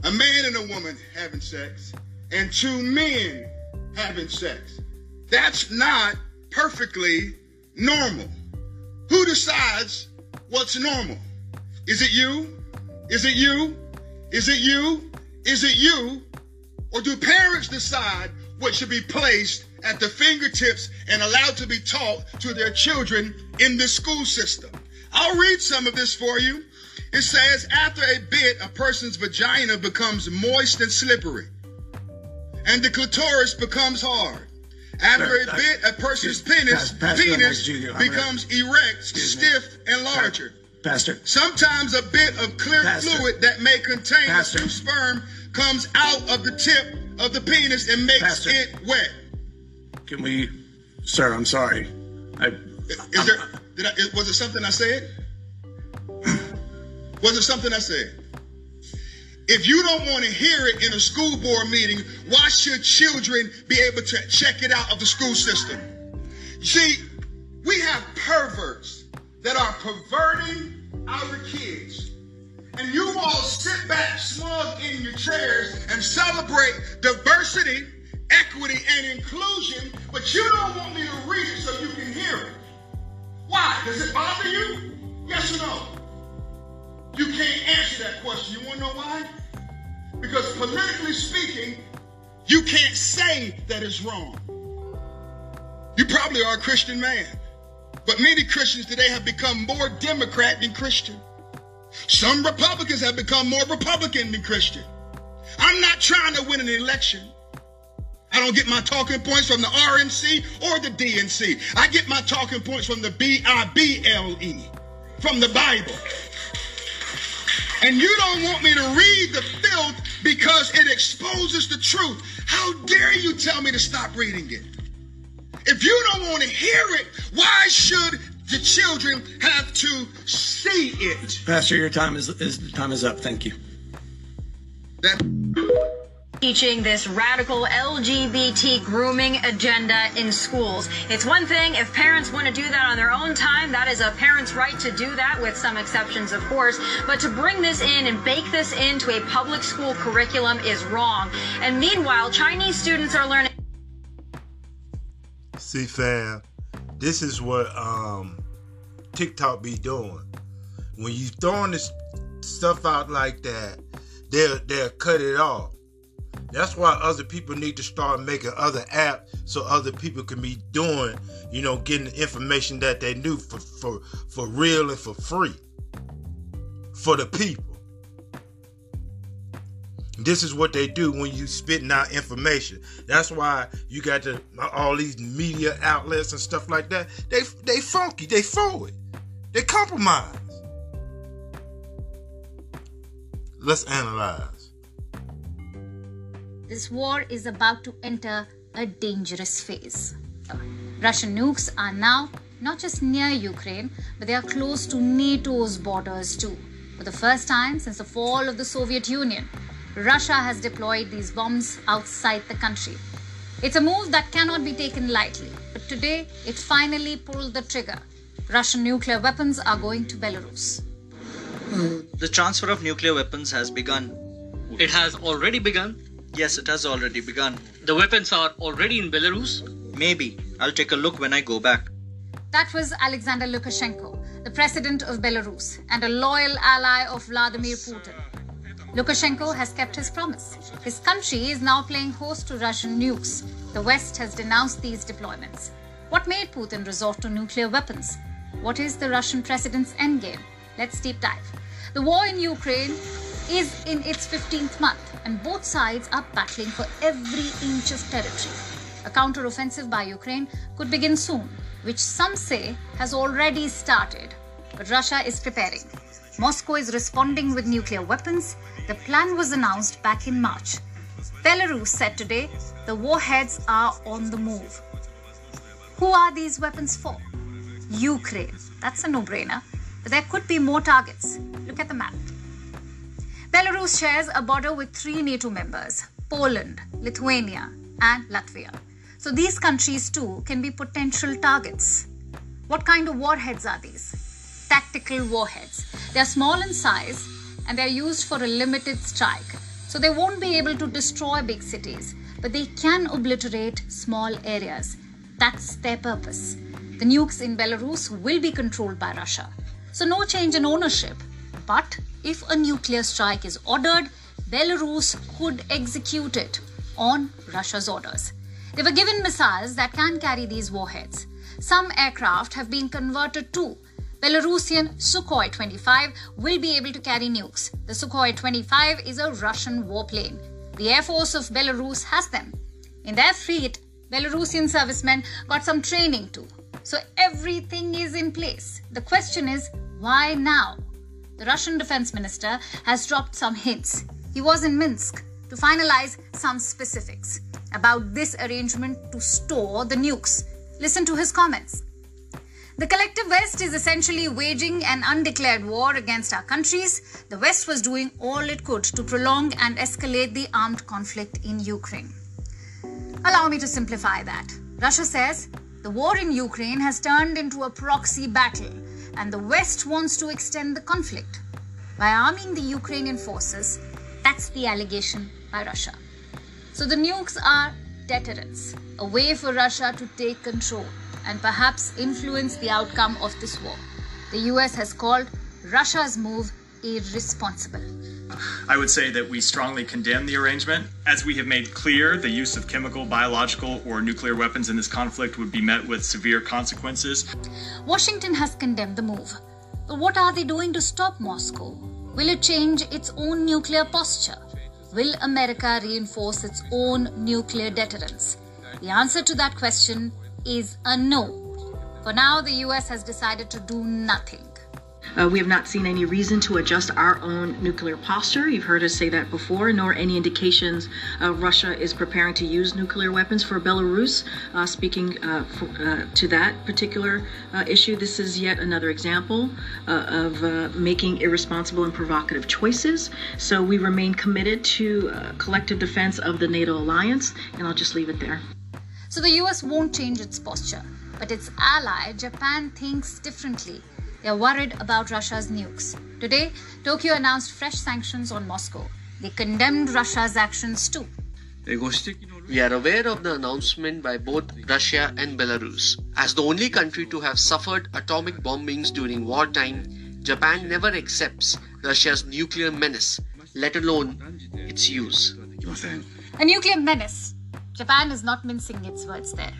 a man and a woman having sex, and two men having sex. That's not perfectly normal. Who decides what's normal? Is it you? Is it you? Is it you? Is it you? Or do parents decide what should be placed at the fingertips and allowed to be taught to their children in the school system? I'll read some of this for you. It says, after a bit, a person's vagina becomes moist and slippery, and the clitoris becomes hard. After a bit, a person's penis, penis becomes erect, stiff, and larger. Pastor. Sometimes a bit of clear Pastor. fluid that may contain Pastor. sperm comes out of the tip of the penis and makes Pastor. it wet. Can we, sir? I'm sorry. I, is there? Did I, was it something I said? Was it something I said? If you don't want to hear it in a school board meeting, why should children be able to check it out of the school system? See, we have perverts that are perverting our kids. And you all sit back smug in your chairs and celebrate diversity, equity, and inclusion, but you don't want me to read it so you can hear it. Why? Does it bother you? Yes or no? You can't answer that question. You want to know why? Because politically speaking, you can't say that it's wrong. You probably are a Christian man. But many Christians today have become more Democrat than Christian. Some Republicans have become more Republican than Christian. I'm not trying to win an election. I don't get my talking points from the RNC or the DNC. I get my talking points from the B I B L E, from the Bible. And you don't want me to read the filth because it exposes the truth. How dare you tell me to stop reading it? If you don't want to hear it, why should the children have to see it? Pastor, your time is, is time is up. Thank you. That teaching this radical LGBT grooming agenda in schools. It's one thing if parents want to do that on their own time, that is a parent's right to do that with some exceptions, of course. But to bring this in and bake this into a public school curriculum is wrong. And meanwhile, Chinese students are learning. See, fam, this is what um, TikTok be doing. When you throwing this stuff out like that, they'll they'll cut it off that's why other people need to start making other apps so other people can be doing, you know, getting the information that they knew for for for real and for free for the people. This is what they do when you spitting out information. That's why you got all these media outlets and stuff like that. They they funky, they forward, they compromise. Let's analyze. This war is about to enter a dangerous phase. Russian nukes are now not just near Ukraine, but they are close to NATO's borders too. For the first time since the fall of the Soviet Union, Russia has deployed these bombs outside the country. It's a move that cannot be taken lightly, but today it finally pulled the trigger. Russian nuclear weapons are going to Belarus. The transfer of nuclear weapons has begun. It has already begun? Yes, it has already begun. The weapons are already in Belarus? Maybe. I'll take a look when I go back. That was Alexander Lukashenko, the president of Belarus and a loyal ally of Vladimir Putin. Lukashenko has kept his promise. His country is now playing host to Russian nukes. The West has denounced these deployments. What made Putin resort to nuclear weapons? What is the Russian president's endgame? Let's deep dive. The war in Ukraine is in its 15th month, and both sides are battling for every inch of territory. A counteroffensive by Ukraine could begin soon, which some say has already started. But Russia is preparing. Moscow is responding with nuclear weapons. The plan was announced back in March. Belarus said today the warheads are on the move. Who are these weapons for? Ukraine. That's a no brainer. But there could be more targets. Look at the map. Belarus shares a border with three NATO members Poland, Lithuania, and Latvia. So these countries too can be potential targets. What kind of warheads are these? Tactical warheads. They are small in size and they are used for a limited strike. So they won't be able to destroy big cities, but they can obliterate small areas. That's their purpose. The nukes in Belarus will be controlled by Russia. So no change in ownership. But if a nuclear strike is ordered, Belarus could execute it on Russia's orders. They were given missiles that can carry these warheads. Some aircraft have been converted too. Belarusian Sukhoi 25 will be able to carry nukes. The Sukhoi 25 is a Russian warplane. The Air Force of Belarus has them. In their fleet, Belarusian servicemen got some training too. So everything is in place. The question is, why now? The Russian defense minister has dropped some hints. He was in Minsk to finalize some specifics about this arrangement to store the nukes. Listen to his comments. The collective West is essentially waging an undeclared war against our countries. The West was doing all it could to prolong and escalate the armed conflict in Ukraine. Allow me to simplify that. Russia says the war in Ukraine has turned into a proxy battle, and the West wants to extend the conflict by arming the Ukrainian forces. That's the allegation by Russia. So the nukes are deterrence, a way for Russia to take control and perhaps influence the outcome of this war. The US has called Russia's move irresponsible. I would say that we strongly condemn the arrangement. As we have made clear, the use of chemical, biological, or nuclear weapons in this conflict would be met with severe consequences. Washington has condemned the move. But what are they doing to stop Moscow? Will it change its own nuclear posture? Will America reinforce its own nuclear deterrence? The answer to that question is a no. For now, the US has decided to do nothing. Uh, we have not seen any reason to adjust our own nuclear posture. You've heard us say that before, nor any indications uh, Russia is preparing to use nuclear weapons for Belarus. Uh, speaking uh, for, uh, to that particular uh, issue, this is yet another example of making irresponsible and provocative choices. So we remain committed to collective defense of the NATO alliance, and I'll just leave it there. So the US won't change its posture, but its ally, Japan, thinks differently. They are worried about Russia's nukes. Today, Tokyo announced fresh sanctions on Moscow. They condemned Russia's actions too. We are aware of the announcement by both Russia and Belarus. As the only country to have suffered atomic bombings during wartime, Japan never accepts Russia's nuclear menace, let alone its use. A nuclear menace. Japan is not mincing its words there.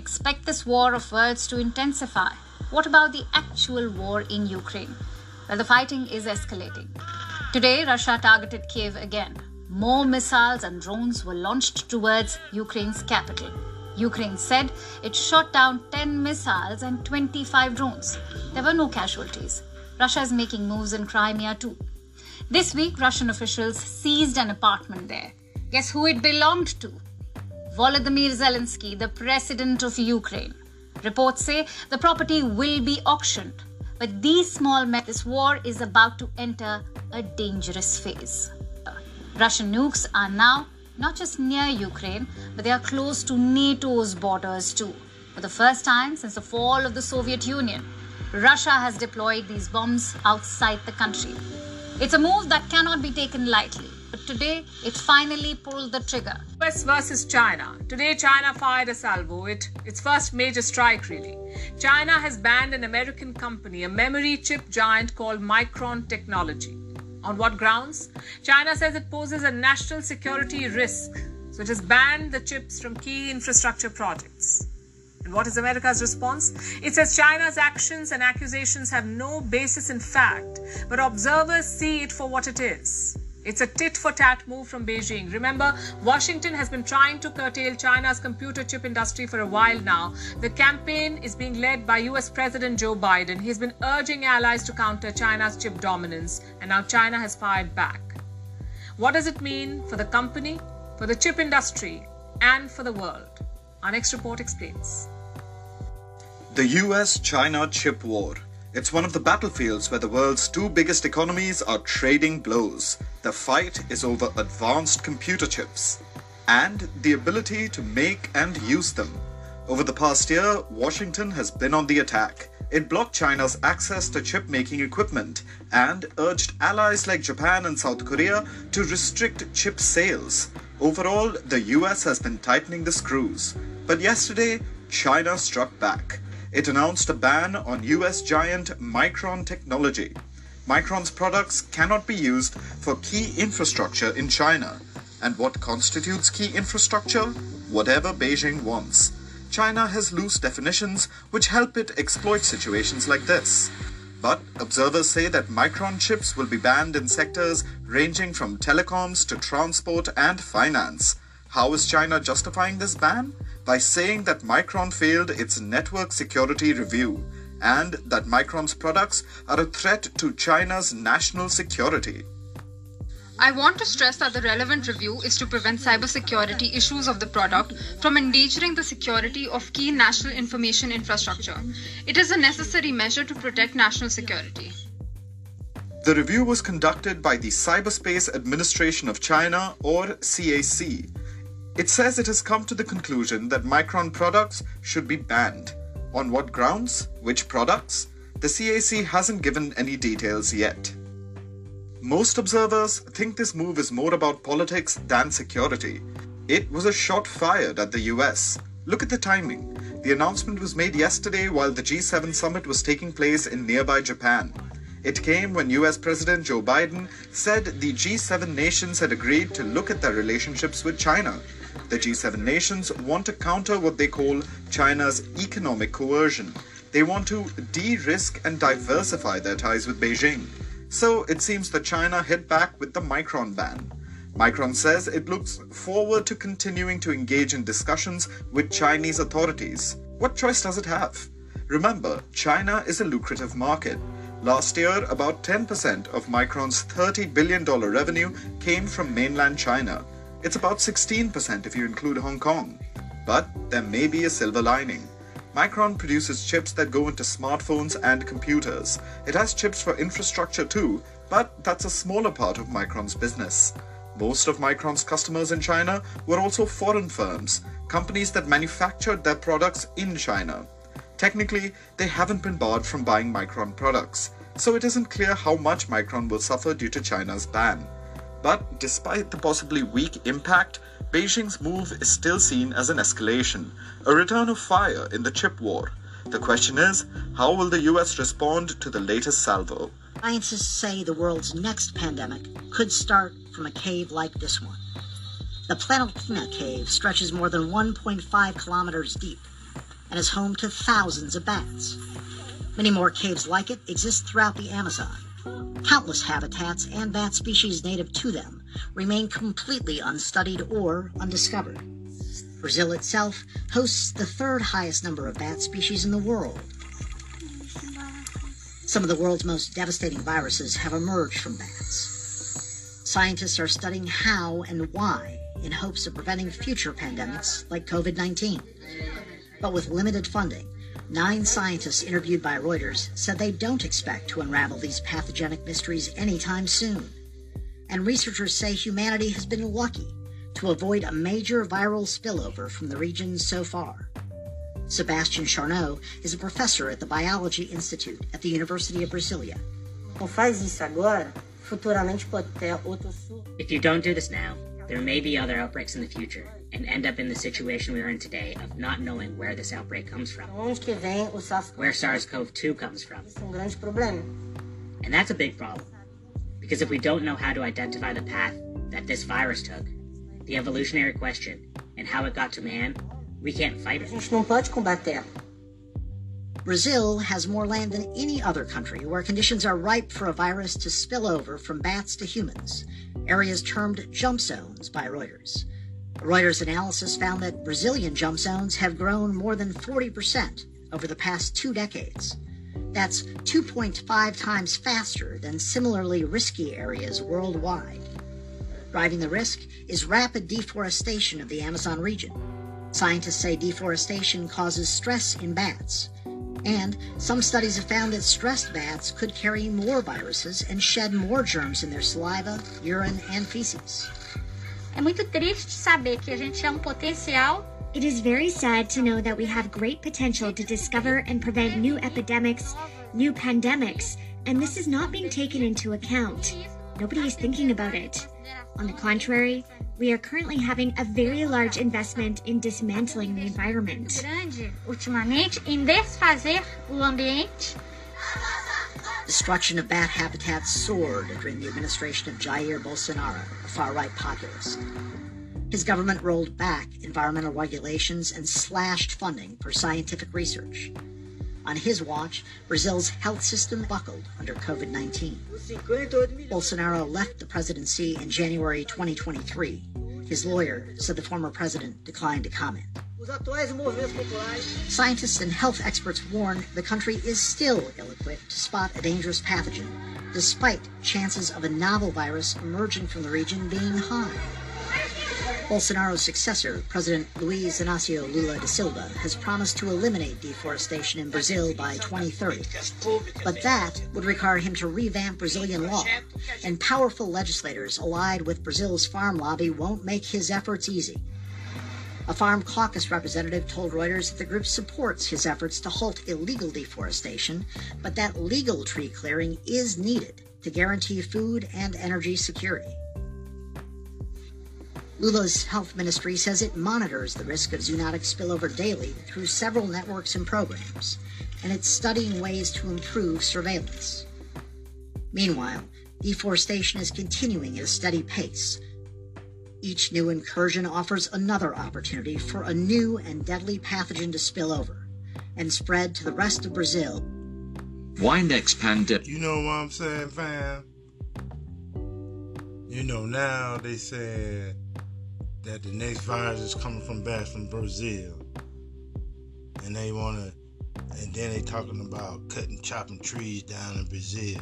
Expect this war of words to intensify. What about the actual war in Ukraine? Well, the fighting is escalating. Today, Russia targeted Kiev again. More missiles and drones were launched towards Ukraine's capital. Ukraine said it shot down 10 missiles and 25 drones. There were no casualties. Russia is making moves in Crimea too. This week, Russian officials seized an apartment there. Guess who it belonged to? Volodymyr Zelensky, the president of Ukraine. Reports say the property will be auctioned. But these small men, this war is about to enter a dangerous phase. Russian nukes are now not just near Ukraine, but they are close to NATO's borders too. For the first time since the fall of the Soviet Union, Russia has deployed these bombs outside the country. It's a move that cannot be taken lightly. But today, it finally pulled the trigger. US versus China. Today, China fired a salvo, it, its first major strike, really. China has banned an American company, a memory chip giant called Micron Technology. On what grounds? China says it poses a national security risk, so it has banned the chips from key infrastructure projects. And what is America's response? It says China's actions and accusations have no basis in fact, but observers see it for what it is. It's a tit for tat move from Beijing. Remember, Washington has been trying to curtail China's computer chip industry for a while now. The campaign is being led by US President Joe Biden. He's been urging allies to counter China's chip dominance, and now China has fired back. What does it mean for the company, for the chip industry, and for the world? Our next report explains. The US China chip war. It's one of the battlefields where the world's two biggest economies are trading blows. The fight is over advanced computer chips and the ability to make and use them. Over the past year, Washington has been on the attack. It blocked China's access to chip making equipment and urged allies like Japan and South Korea to restrict chip sales. Overall, the US has been tightening the screws. But yesterday, China struck back. It announced a ban on US giant Micron Technology. Micron's products cannot be used for key infrastructure in China. And what constitutes key infrastructure? Whatever Beijing wants. China has loose definitions which help it exploit situations like this. But observers say that Micron chips will be banned in sectors ranging from telecoms to transport and finance. How is China justifying this ban? by saying that Micron failed its network security review and that Micron's products are a threat to China's national security. I want to stress that the relevant review is to prevent cybersecurity issues of the product from endangering the security of key national information infrastructure. It is a necessary measure to protect national security. The review was conducted by the Cyberspace Administration of China, or CAC, it says it has come to the conclusion that Micron products should be banned. On what grounds? Which products? The CAC hasn't given any details yet. Most observers think this move is more about politics than security. It was a shot fired at the US. Look at the timing. The announcement was made yesterday while the G7 summit was taking place in nearby Japan. It came when US President Joe Biden said the G7 nations had agreed to look at their relationships with China the G7 nations want to counter what they call China's economic coercion. They want to de risk and diversify their ties with Beijing. So it seems that China hit back with the Micron ban. Micron says it looks forward to continuing to engage in discussions with Chinese authorities. What choice does it have? Remember, China is a lucrative market. Last year, about 10% of Micron's $30 billion revenue came from mainland China. It's about 16% if you include Hong Kong. But there may be a silver lining. Micron produces chips that go into smartphones and computers. It has chips for infrastructure too, but that's a smaller part of Micron's business. Most of Micron's customers in China were also foreign firms, companies that manufactured their products in China. Technically, they haven't been barred from buying Micron products, so it isn't clear how much Micron will suffer due to China's ban. But despite the possibly weak impact, Beijing's move is still seen as an escalation, a return of fire in the chip war. The question is, how will the US respond to the latest salvo? Scientists say the world's next pandemic could start from a cave like this one. The Planaltina Cave stretches more than 1.5 kilometers deep and is home to thousands of bats. Many more caves like it exist throughout the Amazon. Countless habitats and bat species native to them remain completely unstudied or undiscovered. Brazil itself hosts the third highest number of bat species in the world. Some of the world's most devastating viruses have emerged from bats. Scientists are studying how and why in hopes of preventing future pandemics like COVID 19. But with limited funding, Nine scientists interviewed by Reuters said they don't expect to unravel these pathogenic mysteries anytime soon. And researchers say humanity has been lucky to avoid a major viral spillover from the region so far. Sebastian Charnow is a professor at the Biology Institute at the University of Brasilia. If you don't do this now, there may be other outbreaks in the future and end up in the situation we are in today of not knowing where this outbreak comes from. Where SARS-CoV-2 comes from. And that's a big problem. Because if we don't know how to identify the path that this virus took, the evolutionary question, and how it got to man, we can't fight it. Brazil has more land than any other country where conditions are ripe for a virus to spill over from bats to humans, areas termed jump zones by Reuters. Reuters analysis found that Brazilian jump zones have grown more than 40% over the past two decades. That's 2.5 times faster than similarly risky areas worldwide. Driving the risk is rapid deforestation of the Amazon region. Scientists say deforestation causes stress in bats. And some studies have found that stressed bats could carry more viruses and shed more germs in their saliva, urine, and feces. É muito triste saber que a gente tinha um potencial. It is very sad to know that we have great potential to discover and prevent new epidemics, new pandemics, and this is not being taken into account. Nobody is thinking about it. On the contrary, we are currently having a very large investment in dismantling the environment. Grande, ultimamente, em desfazer o ambiente. Destruction of bat habitats soared during the administration of Jair Bolsonaro, a far-right populist. His government rolled back environmental regulations and slashed funding for scientific research. On his watch, Brazil's health system buckled under COVID 19. Bolsonaro left the presidency in January 2023. His lawyer said the former president declined to comment. Scientists and health experts warn the country is still ill equipped to spot a dangerous pathogen, despite chances of a novel virus emerging from the region being high. Bolsonaro's successor, President Luiz Inácio Lula da Silva, has promised to eliminate deforestation in Brazil by 2030. But that would require him to revamp Brazilian law, and powerful legislators allied with Brazil's farm lobby won't make his efforts easy. A Farm Caucus representative told Reuters that the group supports his efforts to halt illegal deforestation, but that legal tree clearing is needed to guarantee food and energy security. Lula's health ministry says it monitors the risk of zoonotic spillover daily through several networks and programs, and it's studying ways to improve surveillance. Meanwhile, deforestation is continuing at a steady pace. Each new incursion offers another opportunity for a new and deadly pathogen to spill over and spread to the rest of Brazil. Why next pandemic? You know what I'm saying, fam? You know, now they said that the next virus is coming from back from Brazil. And they wanna and then they talking about cutting chopping trees down in Brazil.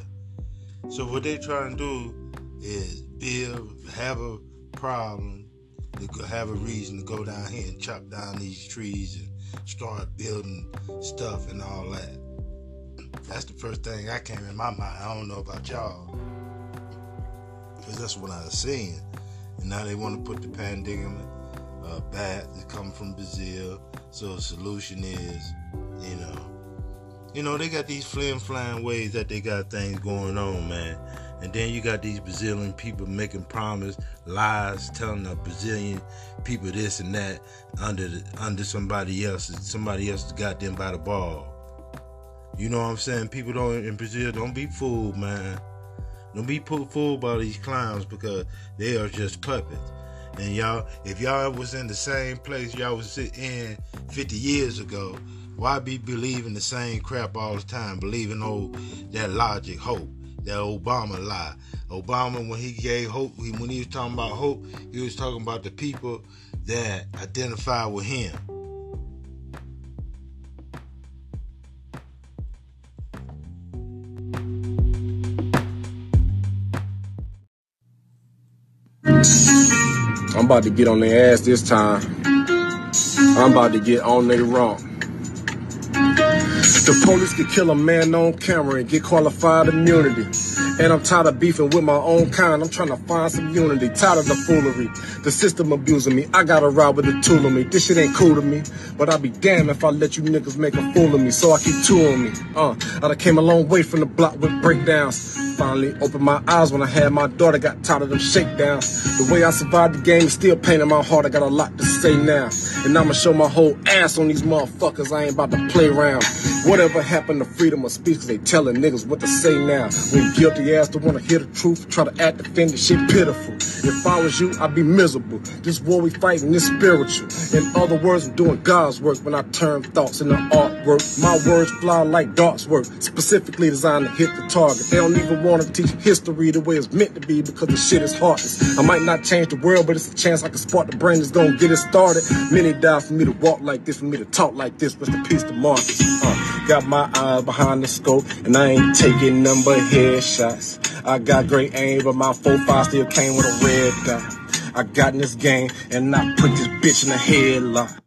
So what they trying to do is build have a problem to have a reason to go down here and chop down these trees and start building stuff and all that. That's the first thing that came in my mind. I don't know about y'all. Because that's what I was seeing. And now they want to put the pandemic uh, back that come from Brazil. So the solution is, you know, you know, they got these flim flam ways that they got things going on, man. And then you got these Brazilian people making promise, lies, telling the Brazilian people this and that under the, under somebody else. Somebody else got them by the ball. You know what I'm saying? People don't in Brazil don't be fooled, man. Don't be fooled by these clowns because they are just puppets. And y'all, if y'all was in the same place y'all was in 50 years ago, why be believing the same crap all the time? Believing old that logic, hope, that Obama lie. Obama, when he gave hope, when he was talking about hope, he was talking about the people that identify with him. I'm about to get on their ass this time. I'm about to get on their rump. The police could kill a man on camera and get qualified immunity. And I'm tired of beefing with my own kind. I'm trying to find some unity. Tired of the foolery. The system abusing me. I got to ride with the tool on me. This shit ain't cool to me. But I'll be damned if I let you niggas make a fool of me. So I keep two on me. Uh, I done came a long way from the block with breakdowns. Finally opened my eyes when I had my daughter. Got tired of them shakedowns. The way I survived the game is still pain in my heart. I got a lot to say now. And I'ma show my whole ass on these motherfuckers. I ain't about to play around. Whatever happened to freedom of speech? Cause they telling niggas what to say now. When guilty ass don't wanna hear the truth, try to act offended, shit pitiful. If I was you, I'd be miserable. This war we fighting is spiritual. In other words, I'm doing God's work when I turn thoughts into artwork. My words fly like darts work, specifically designed to hit the target. They don't even want to teach history the way it's meant to be because the shit is heartless. I might not change the world, but it's a chance I can spark the brain that's gonna get it started. Many die for me to walk like this, for me to talk like this. Rest in peace to Marcus. Uh, got my eyes behind the scope, and I ain't taking none but headshots. I got great aim, but my 4-5 still came with a red dot. I got in this game, and I put this bitch in a headlock.